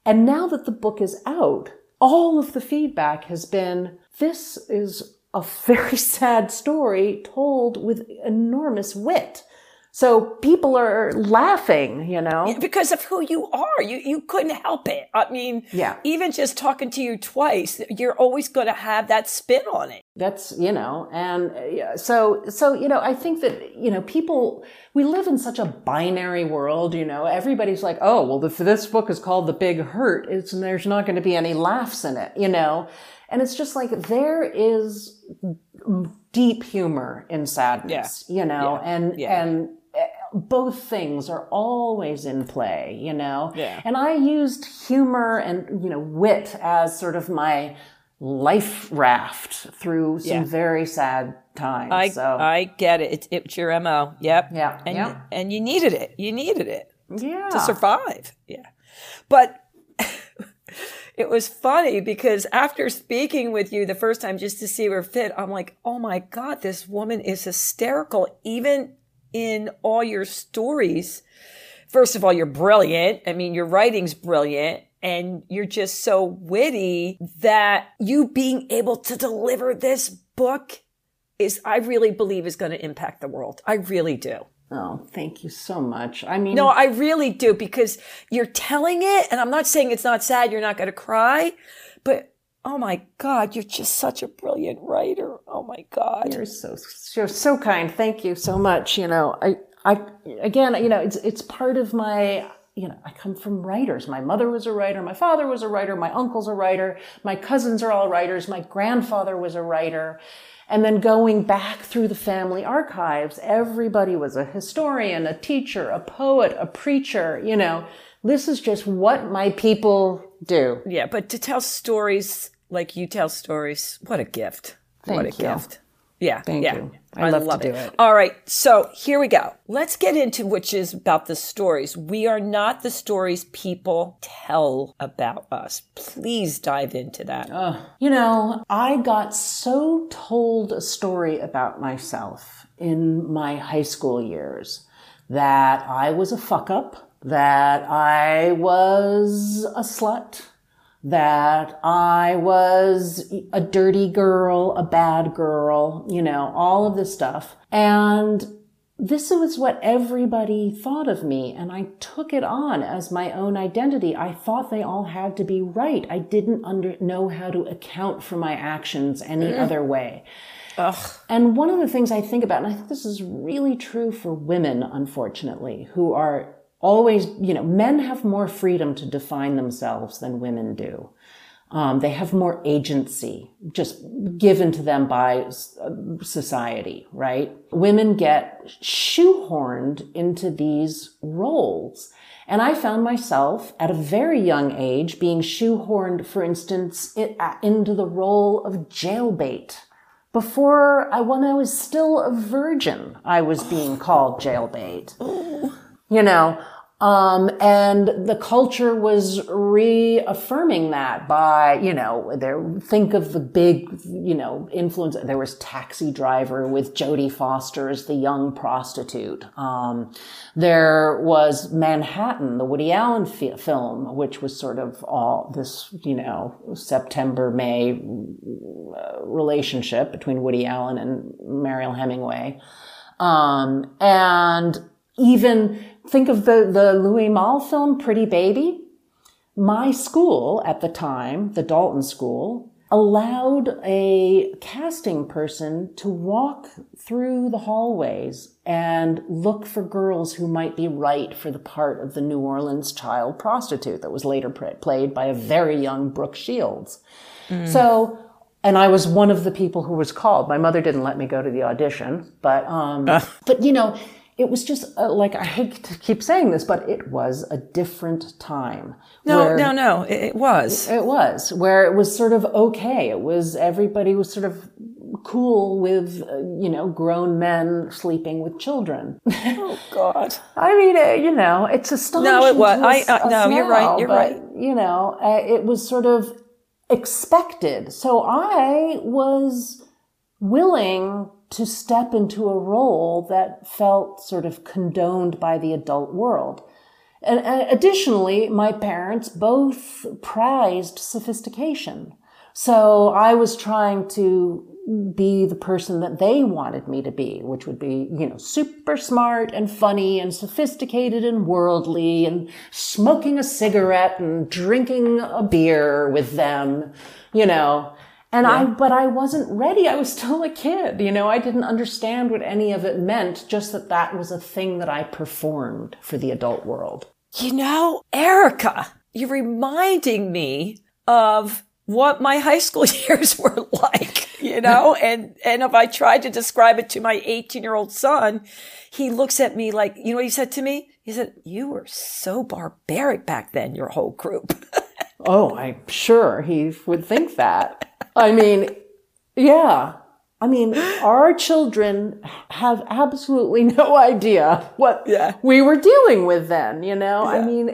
S3: And now that the book is out, all of the feedback has been this is a very *laughs* sad story told with enormous wit. So people are laughing, you know?
S1: because of who you are. You you couldn't help it. I mean,
S3: Yeah.
S1: even just talking to you twice, you're always going to have that spin on it.
S3: That's, you know, and uh, yeah, so, so, you know, I think that, you know, people, we live in such a binary world, you know, everybody's like, oh, well, if this book is called The Big Hurt, it's, and there's not going to be any laughs in it, you know? And it's just like, there is deep humor in sadness, you know, and,
S1: Yeah.
S3: and uh, both things are always in play, you know?
S1: Yeah.
S3: And I used humor and, you know, wit as sort of my, life raft through some
S1: Yeah.
S3: very sad times.
S1: I
S3: so
S1: I get it. It's, it's your mo. Yep.
S3: Yeah,
S1: And
S3: yeah.
S1: and you needed it. You needed it
S3: yeah,
S1: to survive. Yeah. But *laughs* it was funny because after speaking with you the first time just to see where fit, I'm like, oh my God, this woman is hysterical. Even in all your stories, first of all, you're brilliant. I mean, your writing's brilliant. And you're just so witty that you being able to deliver this book is, I really believe, is going to impact the world. I really do.
S3: Oh, thank you so much. I mean,
S1: No, I really do because you're telling it, and I'm not saying it's not sad, you're not going to cry, but oh my God, you're just such a brilliant writer. Oh my God.
S3: You're so you're so kind. Thank you so much. You know, I I again, you know, it's it's part of my you know, I come from writers. My mother was a writer, my father was a writer, my uncle's a writer, my cousins are all writers, my grandfather was a writer. And then going back through the family archives, everybody was a historian, a teacher, a poet, a preacher, you know. This is just what my people do.
S1: Yeah, but to tell stories like you tell stories, what a gift. what a
S3: Thank you.
S1: gift. Yeah.
S3: Thank
S1: yeah.
S3: you. I love to do it.
S1: All right. So here we go. Let's get into which is about the stories. We are not the stories people tell about us. Please dive into that.
S3: You know, I got so told a story about myself in my high school years that I was a fuck up, that I was a slut, that I was a dirty girl, a bad girl, you know, all of this stuff. And this was what everybody thought of me, and I took it on as my own identity. I thought they all had to be right. I didn't under, know how to account for my actions any mm. other way. Ugh. And one of the things I think about, and I think this is really true for women, unfortunately, who are always, you know, men have more freedom to define themselves than women do. Um, they have more agency just given to them by society, right? Women get shoehorned into these roles. And I found myself at a very young age being shoehorned, for instance, into the role of jailbait. Before I, when I was still a virgin, I was being called jailbait you know? Um, and the culture was reaffirming that by you know there think of the big you know influence there was taxi driver with jodie foster as the young prostitute. Um, there was manhattan the woody allen fi- film which was sort of all this you know september may uh, relationship between woody allen and mariel hemingway. Um, and even think of the, the Louis Malle film, Pretty Baby. My school at the time, the Dalton School, allowed a casting person to walk through the hallways and look for girls who might be right for the part of the New Orleans child prostitute that was later played by a very young Brooke Shields. So, and I was one of the people who was called. My mother didn't let me go to the audition, but, um, *laughs* but you know, it was just uh, like, I hate to keep saying this, but it was a different time.
S1: No, no, no. It, it was.
S3: it was where it was sort of okay. It was everybody was sort of cool with uh, you know grown men sleeping with children. *laughs*
S1: Oh God.
S3: I mean, uh, you know, it's astonishing.
S1: No, it was-
S3: us-
S1: I- uh, no, you're right, you're
S3: but,
S1: right.
S3: You know, uh, it was sort of expected. So I was willing to step into a role that felt sort of condoned by the adult world. And additionally, my parents both prized sophistication. So I was trying to be the person that they wanted me to be, which would be, you know, super smart and funny and sophisticated and worldly and smoking a cigarette and drinking a beer with them, you know. And I, but I wasn't ready. I was still a kid, you know, I didn't understand what any of it meant, just that that was a thing that I performed for the adult world.
S1: You know, Erika, you're reminding me of what my high school *laughs* years were like, you know, *laughs* and, and if I tried to describe it to my 18 year old son, he looks at me like, you know what he said to me? He said, you were so barbaric back then, your whole group. *laughs*
S3: oh, I'm sure he would think that. I mean, yeah. I mean, our children have absolutely no idea what
S1: Yeah.
S3: we were dealing with then, you know? I mean,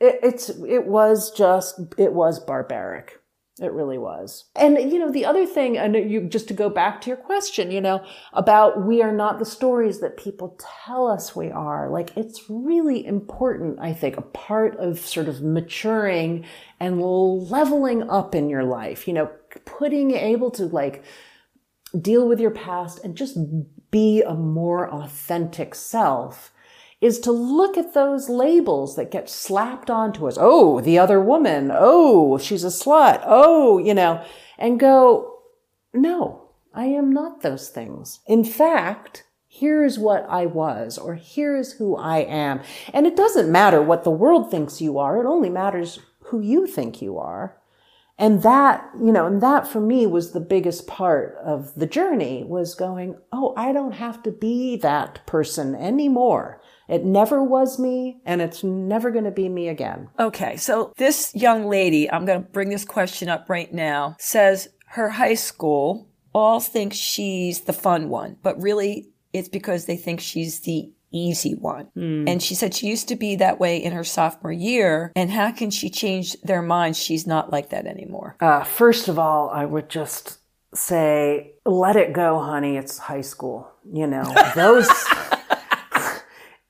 S3: it, it's, it was just, it was barbaric. It really was. And, you know, the other thing, and you, just to go back to your question, you know, about we are not the stories that people tell us we are. Like, it's really important, I think, a part of sort of maturing and leveling up in your life, you know, putting, able to like, deal with your past and just be a more authentic self is to look at those labels that get slapped onto us. Oh, the other woman. Oh, she's a slut. Oh, you know, and go, no, I am not those things. In fact, here's what I was, or here's who I am. And it doesn't matter what the world thinks you are. It only matters who you think you are. And that, you know, and that for me was the biggest part of the journey was going, oh, I don't have to be that person anymore. It never was me and it's never going to be me again.
S1: Okay, so this young lady, I'm going to bring this question up right now, says her high school all think she's the fun one, but really it's because they think she's the easy one. And she said she used to be that way in her sophomore year. And how can she change their minds? She's not like that anymore.
S3: Uh, first of all, I would just say, let it go, honey. It's high school. You know, *laughs* those.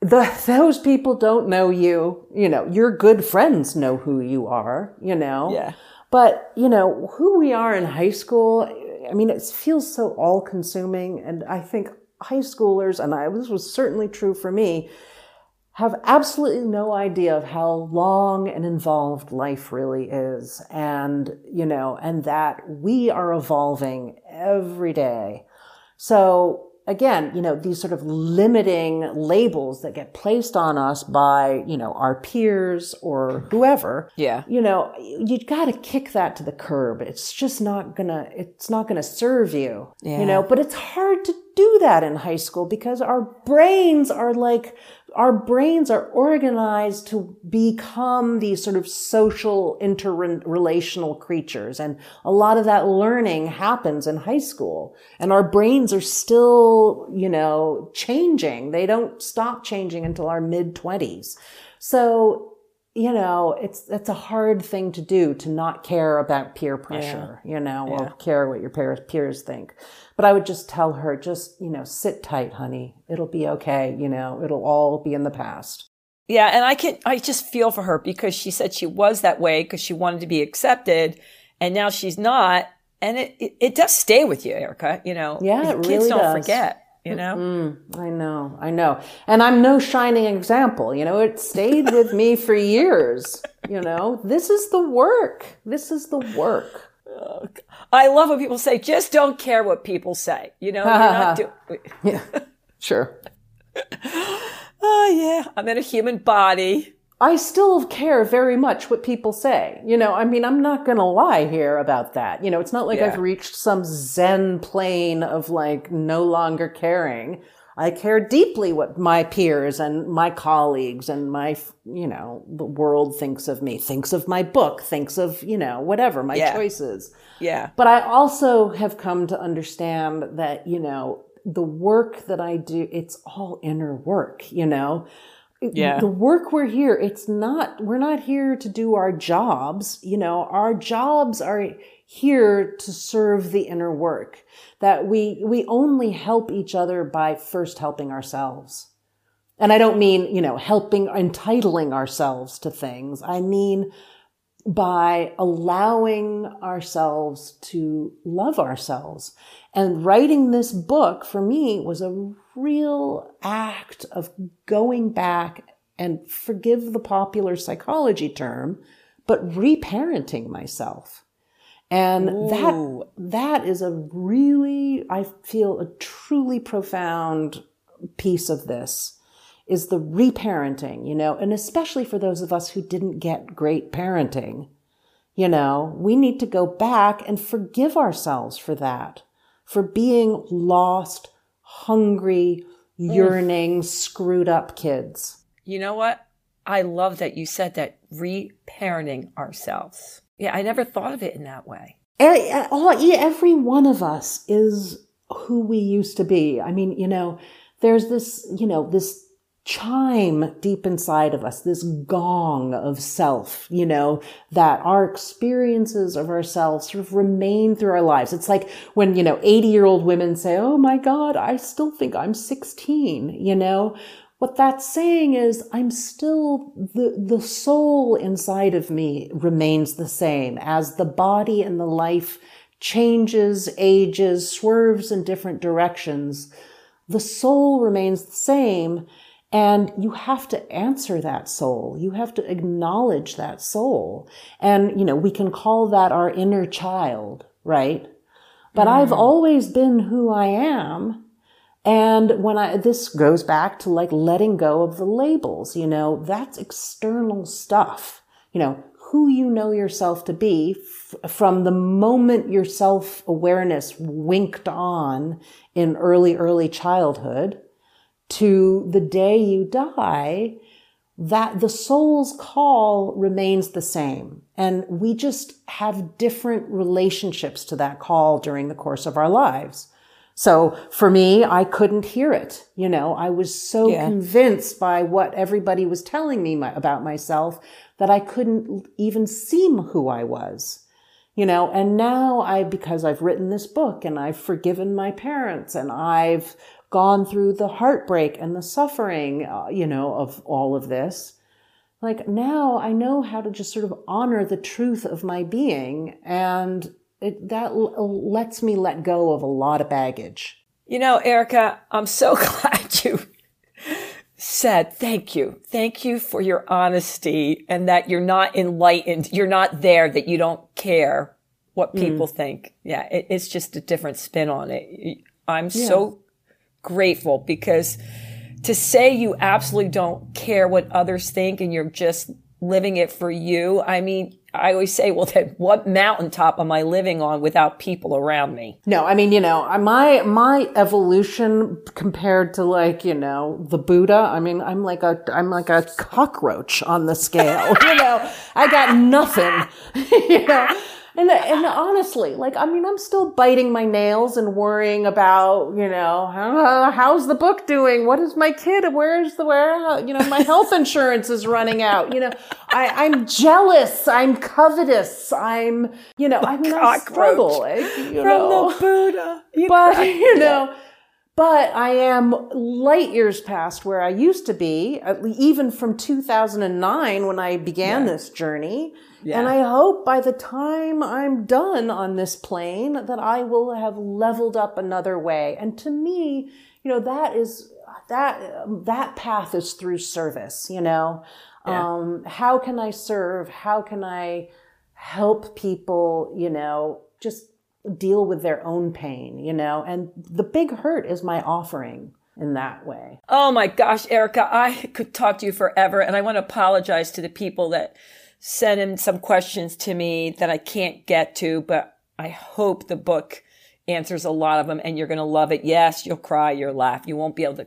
S3: The, those people don't know you. You know, your good friends know who you are, you know.
S1: Yeah.
S3: But, you know, who we are in high school, I mean, it feels so all consuming. And I think high schoolers, and I, this was certainly true for me, have absolutely no idea of how long and involved life really is. And, you know, and that we are evolving every day. So again, you know, these sort of limiting labels that get placed on us by, you know, our peers or whoever.
S1: Yeah.
S3: You know, you got to kick that to the curb. It's just not gonna, it's not gonna serve you.
S1: Yeah.
S3: You know, but it's hard to do that in high school because our brains are like, our brains are organized to become these sort of social interrelational creatures. And a lot of that learning happens in high school and our brains are still, you know, changing. They don't stop changing until our mid twenties. So, you know, it's, it's a hard thing to do to not care about peer pressure, you know, or care what your peers, peers think. But I would just tell her, just, you know, sit tight, honey. It'll be okay. You know, it'll all be in the past.
S1: Yeah, and I can I just feel for her because she said she was that way because she wanted to be accepted, and now she's not, and it it, it does stay with you, Erika. You know,
S3: Yeah, it
S1: kids
S3: really
S1: don't
S3: does.
S1: forget. You know,
S3: I know, I know. And I'm no shining example. You know, it stayed with me for years. You know, this is the work. This is the work.
S1: I love when people say, "Just don't care what people say." You know, you're not *laughs* do-
S3: Yeah, sure. *laughs*
S1: Oh yeah, I'm in a human body.
S3: I still care very much what people say. You know, I mean, I'm not going to lie here about that. You know, it's not like
S1: Yeah.
S3: I've reached some zen plane of like no longer caring. I care deeply what my peers and my colleagues and my, you know, the world thinks of me, thinks of my book, thinks of, you know, whatever, my
S1: Yeah.
S3: choices.
S1: Yeah,
S3: But I also have come to understand that, you know, the work that I do, it's all inner work, you know?
S1: Yeah.
S3: The work we're here, it's not, we're not here to do our jobs, you know, our jobs are here to serve the inner work that we, we only help each other by first helping ourselves. And I don't mean, you know, helping, entitling ourselves to things. I mean, by allowing ourselves to love ourselves. And writing this book for me was a real act of going back and forgive the popular psychology term, but reparenting myself. And that, that is a really, I feel a truly profound piece of this is the reparenting, you know, and especially for those of us who didn't get great parenting, you know, we need to go back and forgive ourselves for that, for being lost, hungry, yearning, screwed up kids.
S1: you know what? I love that you said that reparenting ourselves. Yeah, I never thought of it in that way.
S3: Every one of us is who we used to be. I mean, you know, there's this, you know, this chime deep inside of us, this gong of self, you know, that our experiences of ourselves sort of remain through our lives. It's like when, you know, 80 year old women say, Oh my God, I still think I'm 16, you know, what that's saying is I'm still the, the soul inside of me remains the same as the body and the life changes, ages, swerves in different directions. The soul remains the same and you have to answer that soul. You have to acknowledge that soul. And, you know, we can call that our inner child, right? But mm. I've always been who I am. And when I, this goes back to like letting go of the labels, you know, that's external stuff. You know, who you know yourself to be f- from the moment your self awareness winked on in early, early childhood to the day you die, that the soul's call remains the same. And we just have different relationships to that call during the course of our lives. So for me, I couldn't hear it. You know, I was so yeah. convinced by what everybody was telling me my, about myself that I couldn't even seem who I was. You know, and now I, because I've written this book and I've forgiven my parents and I've gone through the heartbreak and the suffering, uh, you know, of all of this. Like now I know how to just sort of honor the truth of my being and it, that l- lets me let go of a lot of baggage.
S1: You know, Erika, I'm so *laughs* glad you said thank you. Thank you for your honesty and that you're not enlightened. You're not there, that you don't care what mm. people mm. think. Yeah, it, it's just a different spin on it. I'm yeah. so grateful because to say you absolutely don't care what others think and you're just living it for you. I mean, I always say, well, *laughs* then what mountaintop am I living on without people around me?
S3: No, I mean, you know, my, my evolution compared to like, you know, the Buddha, I mean, I'm like a, I'm like a cockroach on the scale, *laughs* you know, I got nothing, *laughs* you know, and and honestly, like I mean, I'm still biting my nails and worrying about you know how, how's the book doing? What is my kid? Where's the where? Uh, you know, my health insurance is running out. You know, I I'm jealous. I'm covetous. I'm you know I mean I struggle
S1: you from know. the Buddha. *laughs*
S3: You but you know. But I am light years past where I used to be, even from 2009 when I began yeah. this journey. Yeah. And I hope by the time I'm done on this plane that I will have leveled up another way. And to me, you know, that is that that path is through service, you know. Yeah. Um, how can I serve? How can I help people, you know, just deal with their own pain, you know? And the big hurt is my offering in that way.
S1: Oh my gosh, Erika, I could talk to you forever. And I want to apologize to the people that sent in some questions to me that I can't get to, but I hope the book answers a lot of them and you're going to love it. Yes, you'll cry, you'll laugh. You won't be able to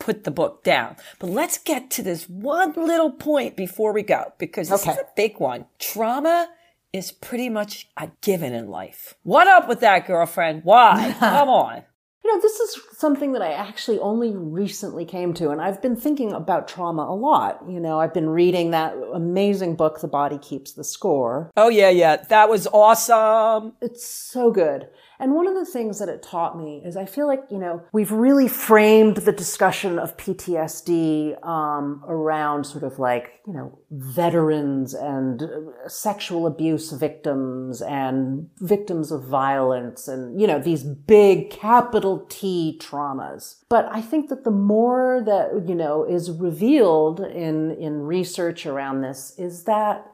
S1: put the book down. But let's get to this one little point before we go because this okay. is a big one. Trauma is pretty much a given in life. What up with that, girlfriend? Why? *laughs* Come on.
S3: You know, this is something that I actually only recently came to, and I've been thinking about trauma a lot. You know, I've been reading that amazing book, The Body Keeps the Score.
S1: Oh, yeah, yeah. That was awesome.
S3: It's so good. And one of the things that it taught me is I feel like, you know, we've really framed the discussion of PTSD um, around sort of like, you know, veterans and uh, sexual abuse victims and victims of violence and, you know, these big capital T traumas. But I think that the more that, you know, is revealed in, in research around this is that,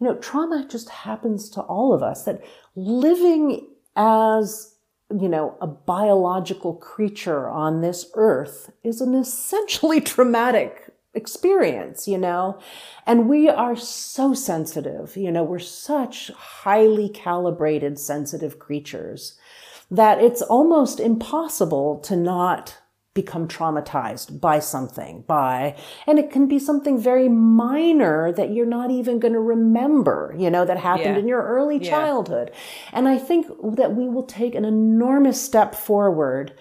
S3: you know, trauma just happens to all of us, that living as you know, a biological creature on this earth is an essentially *laughs* traumatic experience, you know? And we are so sensitive, you know, we're such highly calibrated, sensitive creatures that it's almost impossible to not become traumatized by something, by, and it can be something very minor that you're not even going to remember, you know, that happened
S1: Yeah.
S3: in your early
S1: Yeah.
S3: childhood. And I think that we will take an enormous step forward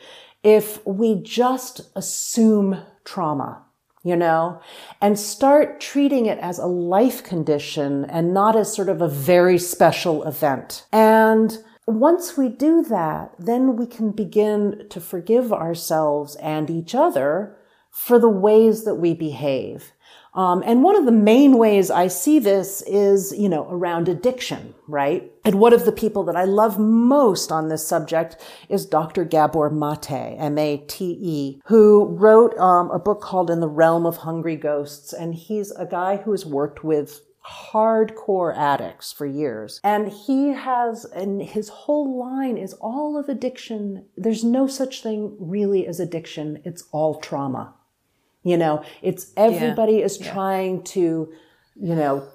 S3: if we just assume trauma you know, and start treating it as a life condition and not as sort of a very special event. And once we do that, then we can begin to forgive ourselves and each other for the ways that we behave. Um, and one of the main ways I see this is, you know, around addiction, right? And one of the people that I love most on this subject is Dr. Gabor Mate, M-A-T-E, who wrote um, a book called In the Realm of Hungry Ghosts. And he's a guy who has worked with hardcore addicts for years. And he has, and his whole line is all of addiction. There's no such thing really as addiction. It's all trauma. You know, it's everybody is trying to, you know,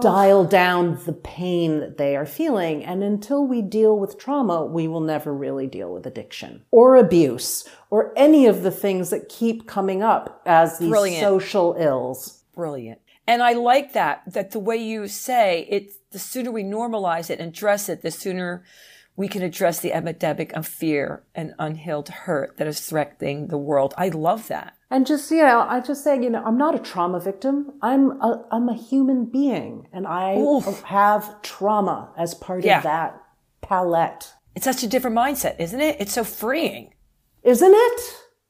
S3: dial down the pain that they are feeling. And until we deal with trauma, we will never really deal with addiction or abuse or any of the things that keep coming up as these
S1: Brilliant.
S3: social ills.
S1: Brilliant. And I like that, that the way you say it, the sooner we normalize it and address it, the sooner we can address the epidemic of fear and unhealed hurt that is threatening the world. I love that.
S3: And just, you know, I just say, you know, I'm not a trauma victim. I'm a, I'm a human being and I
S1: Oof.
S3: have trauma as part
S1: Yeah.
S3: of that palette.
S1: It's such a different mindset, isn't it? It's so freeing.
S3: Isn't it?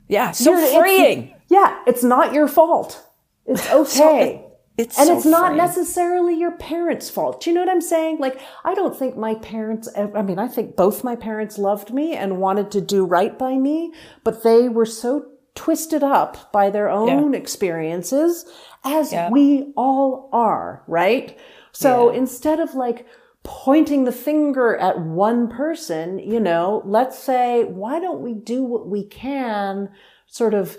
S1: Yeah, so
S3: You're- it's-
S1: freeing.
S3: Yeah, it's not your fault. It's *laughs* okay.
S1: It's
S3: and
S1: so
S3: it's not necessarily your parents' fault. Do you know what I'm saying? Like, I don't think my parents, I mean, I think both my parents loved me and wanted to do right by me, but they were so twisted up by their own experiences, as
S1: Yeah.
S3: we all are, right? So instead of like, pointing the finger at one person, you know, let's say, why don't we do what we can sort of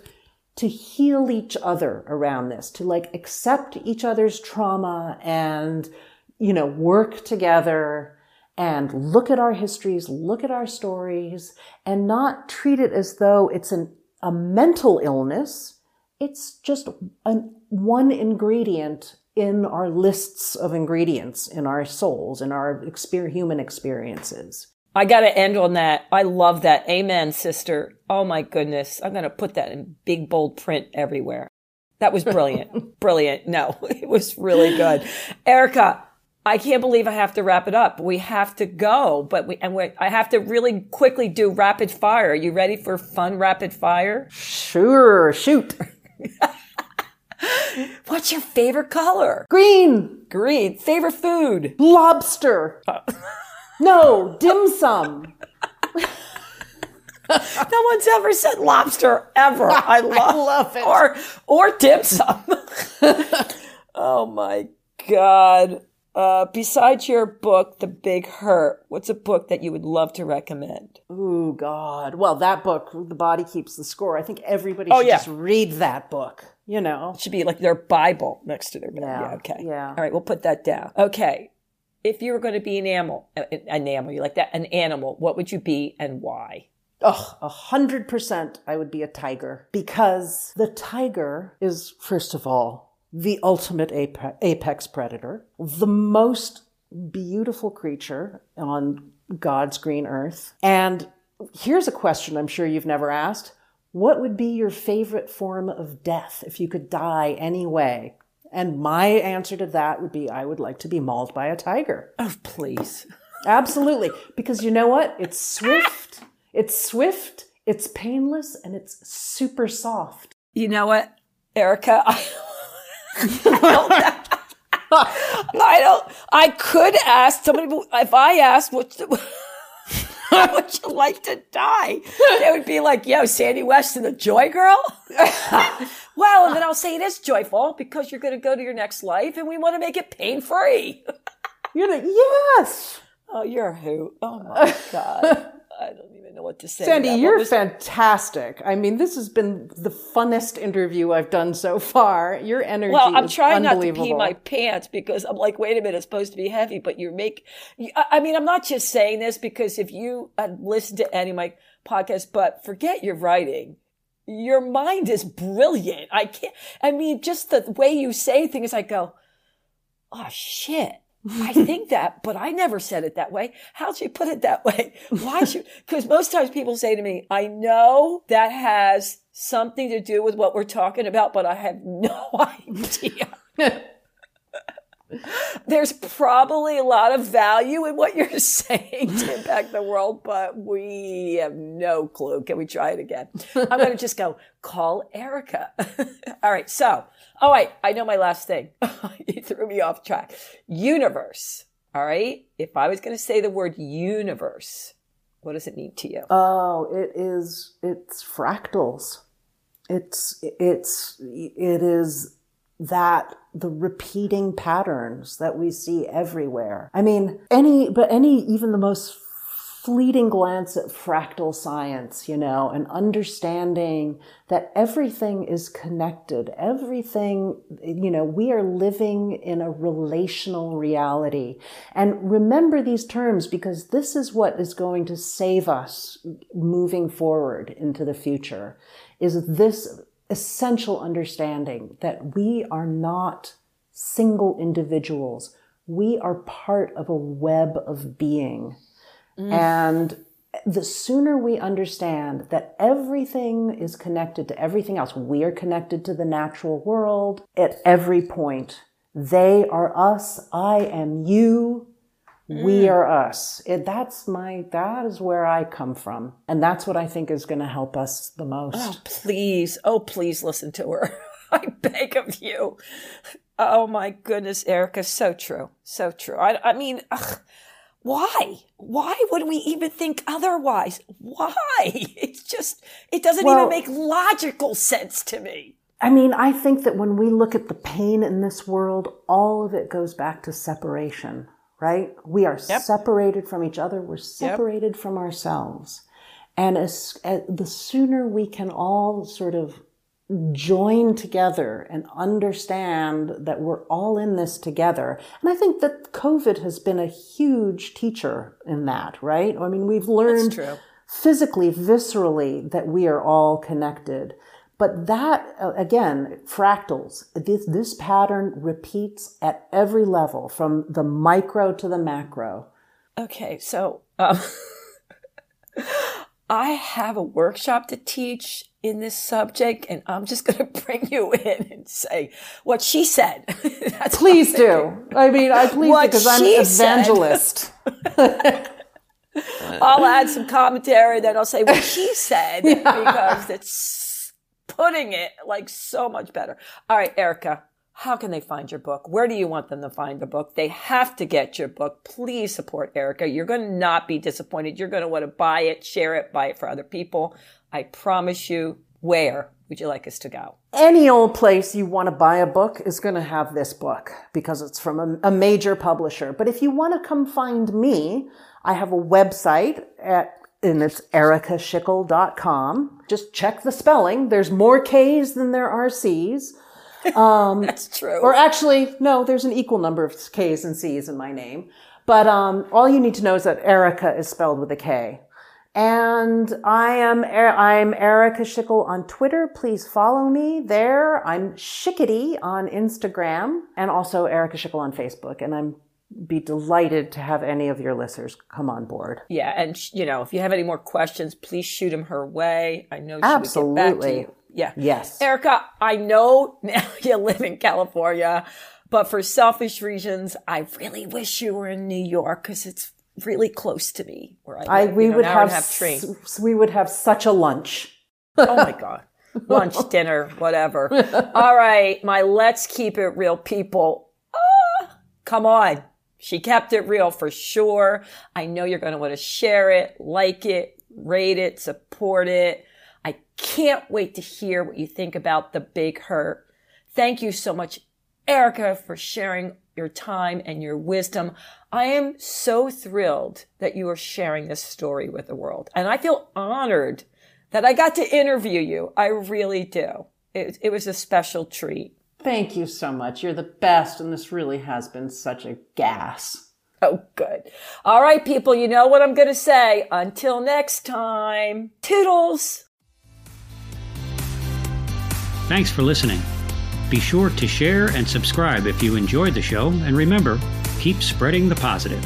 S3: to heal each other around this, to like accept each other's trauma and, you know, work together and look at our histories, look at our stories and not treat it as though it's an, a mental illness. It's just an, one ingredient in our lists of ingredients in our souls, in our exper- human experiences.
S1: I got to end on that. I love that. Amen, sister. Oh my goodness. I'm going to put that in big bold print everywhere. That was brilliant. *laughs* brilliant. No, *laughs* it was really good. Erika, I can't believe I have to wrap it up. We have to go, but we, and we, I have to really quickly do rapid fire. Are you ready for fun rapid fire?
S3: Sure, shoot. *laughs*
S1: What's your favorite color?
S3: Green,
S1: Green. Favorite food?
S3: lobster. No, dim sum.
S1: No one's ever said lobster ever. *laughs* I love,
S3: love it.
S1: Or or dim sum. *laughs* oh my god. Uh, besides your book, The Big Hurt, what's a book that you would love to recommend?
S3: Oh God. Well, that book, The Body Keeps the Score, I think everybody
S1: Oh,
S3: should
S1: yeah.
S3: just read that book, you know.
S1: It should be like their Bible next to their bed.
S3: Yeah,
S1: Yeah. Okay.
S3: yeah.
S1: All right. We'll put that down. Okay. If you were going to be an animal, an animal, you like that, an animal, what would you be and why?
S3: Oh, a hundred percent I would be a tiger because the tiger is, first of all, the ultimate apex predator, the most beautiful creature on God's green earth. And here's a question I'm sure you've never asked. What would be your favorite form of death if you could die any way? And my answer to that would be I would like to be mauled by a tiger.
S1: Oh, please.
S3: Absolutely. Because you know what? It's swift, it's swift, it's painless, and it's super soft.
S1: You know what, Erika? I, *laughs* I don't. *laughs* I don't. I could ask somebody if I asked what. How *laughs* would you like to die? They would be like, "Yo, Sandy Weston, the Joy Girl." *laughs* well, and then I'll say it is joyful because you're going to go to your next life, and we want to make it pain free.
S3: you're like, yes.
S1: Oh, you're a hoot! Oh my *laughs* god, I don't know what to say.
S3: Sandy, you're
S1: was-
S3: fantastic. I mean, this has been the funnest interview I've done so far. Your energy
S1: Well, I'm trying not to pee my pants because I'm like, wait a minute, it's supposed to be heavy, but you make, I mean, I'm not just saying this because if you had listened to any of my podcasts, but forget your writing. your mind is brilliant. I can't, I mean, just the way you say things, I go, oh shit. I think that, but I never said it that way. How'd she put it that way? Why should, *laughs* cause most times people say to me, I know that has something to do with what we're talking about, but I have no *laughs* idea. *laughs* There's probably a lot of value in what you're *laughs* saying to impact the world, but we have no clue. Can we try it again? I'm going to just go call Erika. *laughs* All right. So, oh, wait, I know my last thing. *laughs* you threw me off track. Universe. All right. If I was going to say the word universe, what does it mean to you?
S3: Oh, it is, it's fractals. It's, it's, it is that the repeating patterns that we see everywhere. I mean, any, but any, even the most fleeting glance at fractal science, you know, and understanding that everything is connected. Everything, you know, we are living in a relational reality. And remember these terms because this is what is going to save us moving forward into the future is this essential understanding that we are not single individuals. We are part of a web of being. Mm. And the sooner we understand that everything is connected to everything else, we are connected to the natural world at every point. They are us. I am you. We mm. are us. It, that's my, that is where I come from. And that's what I think is going to help us the most.
S1: Oh, please. Oh, please listen to her. *laughs* I beg of you. Oh my goodness, Erika. So true. So true. I, I mean, ugh, why? Why would we even think otherwise? Why? *laughs* It's just, it doesn't well, even make logical sense to me.
S3: I mean, I think that when we look at the pain in this world, all of it goes back to separation right? We are yep. separated from each other. We're separated yep. from ourselves. And as, as, the sooner we can all sort of join together and understand that we're all in this together. And I think that COVID has been a huge teacher in that, right? I mean, we've learned physically, viscerally that we are all connected. But that, uh, again, fractals, this, this pattern repeats at every level from the micro to the macro.
S1: Okay, so um, *laughs* I have a workshop to teach in this subject, and I'm just going *laughs* to bring you in and say what she said. *laughs*
S3: please do. I mean, I please because I'm an evangelist.
S1: I'll add some commentary, then I'll say what she said yeah. because it's putting it like so much better. All right, Erika, how can they find your book? Where do you want them to find the book? They have to get your book. Please support Erika. You're going to not be disappointed. You're going to want to buy it, share it, buy it for other people. I promise you. Where would you like us to go?
S3: Any old place you want to buy a book is going to have this book because it's from a, a major publisher. But if you want to come find me, I have a website at and it's erikaschickel.com. Just check the spelling. There's more K's than there are C's.
S1: Um, *laughs* That's true.
S3: Or actually, no, there's an equal number of K's and C's in my name. But um, all you need to know is that Erika is spelled with a K. And I am I'm Erika Schickel on Twitter. Please follow me there. I'm Schickety on Instagram and also Erika Schickel on Facebook. And I'm be delighted to have any of your listeners come on board.
S1: Yeah, and you know, if you have any more questions, please shoot them her way. I know she
S3: Absolutely.
S1: would get back to you. Yeah.
S3: Yes.
S1: Erika, I know *laughs* now you live in California, but for selfish reasons, I really wish you were in New York because it's really close to me where I, live. I
S3: we you know, would have, have s- we would have such a lunch. *laughs*
S1: oh my god. Lunch, *laughs* dinner, whatever. All right, my let's keep it real people. Ah, come on. She kept it real for sure. I know you're going to want to share it, like it, rate it, support it. I can't wait to hear what you think about the big hurt. Thank you so much, Erika, for sharing your time and your wisdom. I am so thrilled that you are sharing this story with the world. And I feel honored that I got to interview you. I really do. It, it was a special treat.
S3: Thank you so much. You're the best, and this really has been such a gas.
S1: Oh, good. All right, people, you know what I'm going to say. Until next time, toodles.
S2: Thanks for listening. Be sure to share and subscribe if you enjoyed the show, and remember, keep spreading the positive.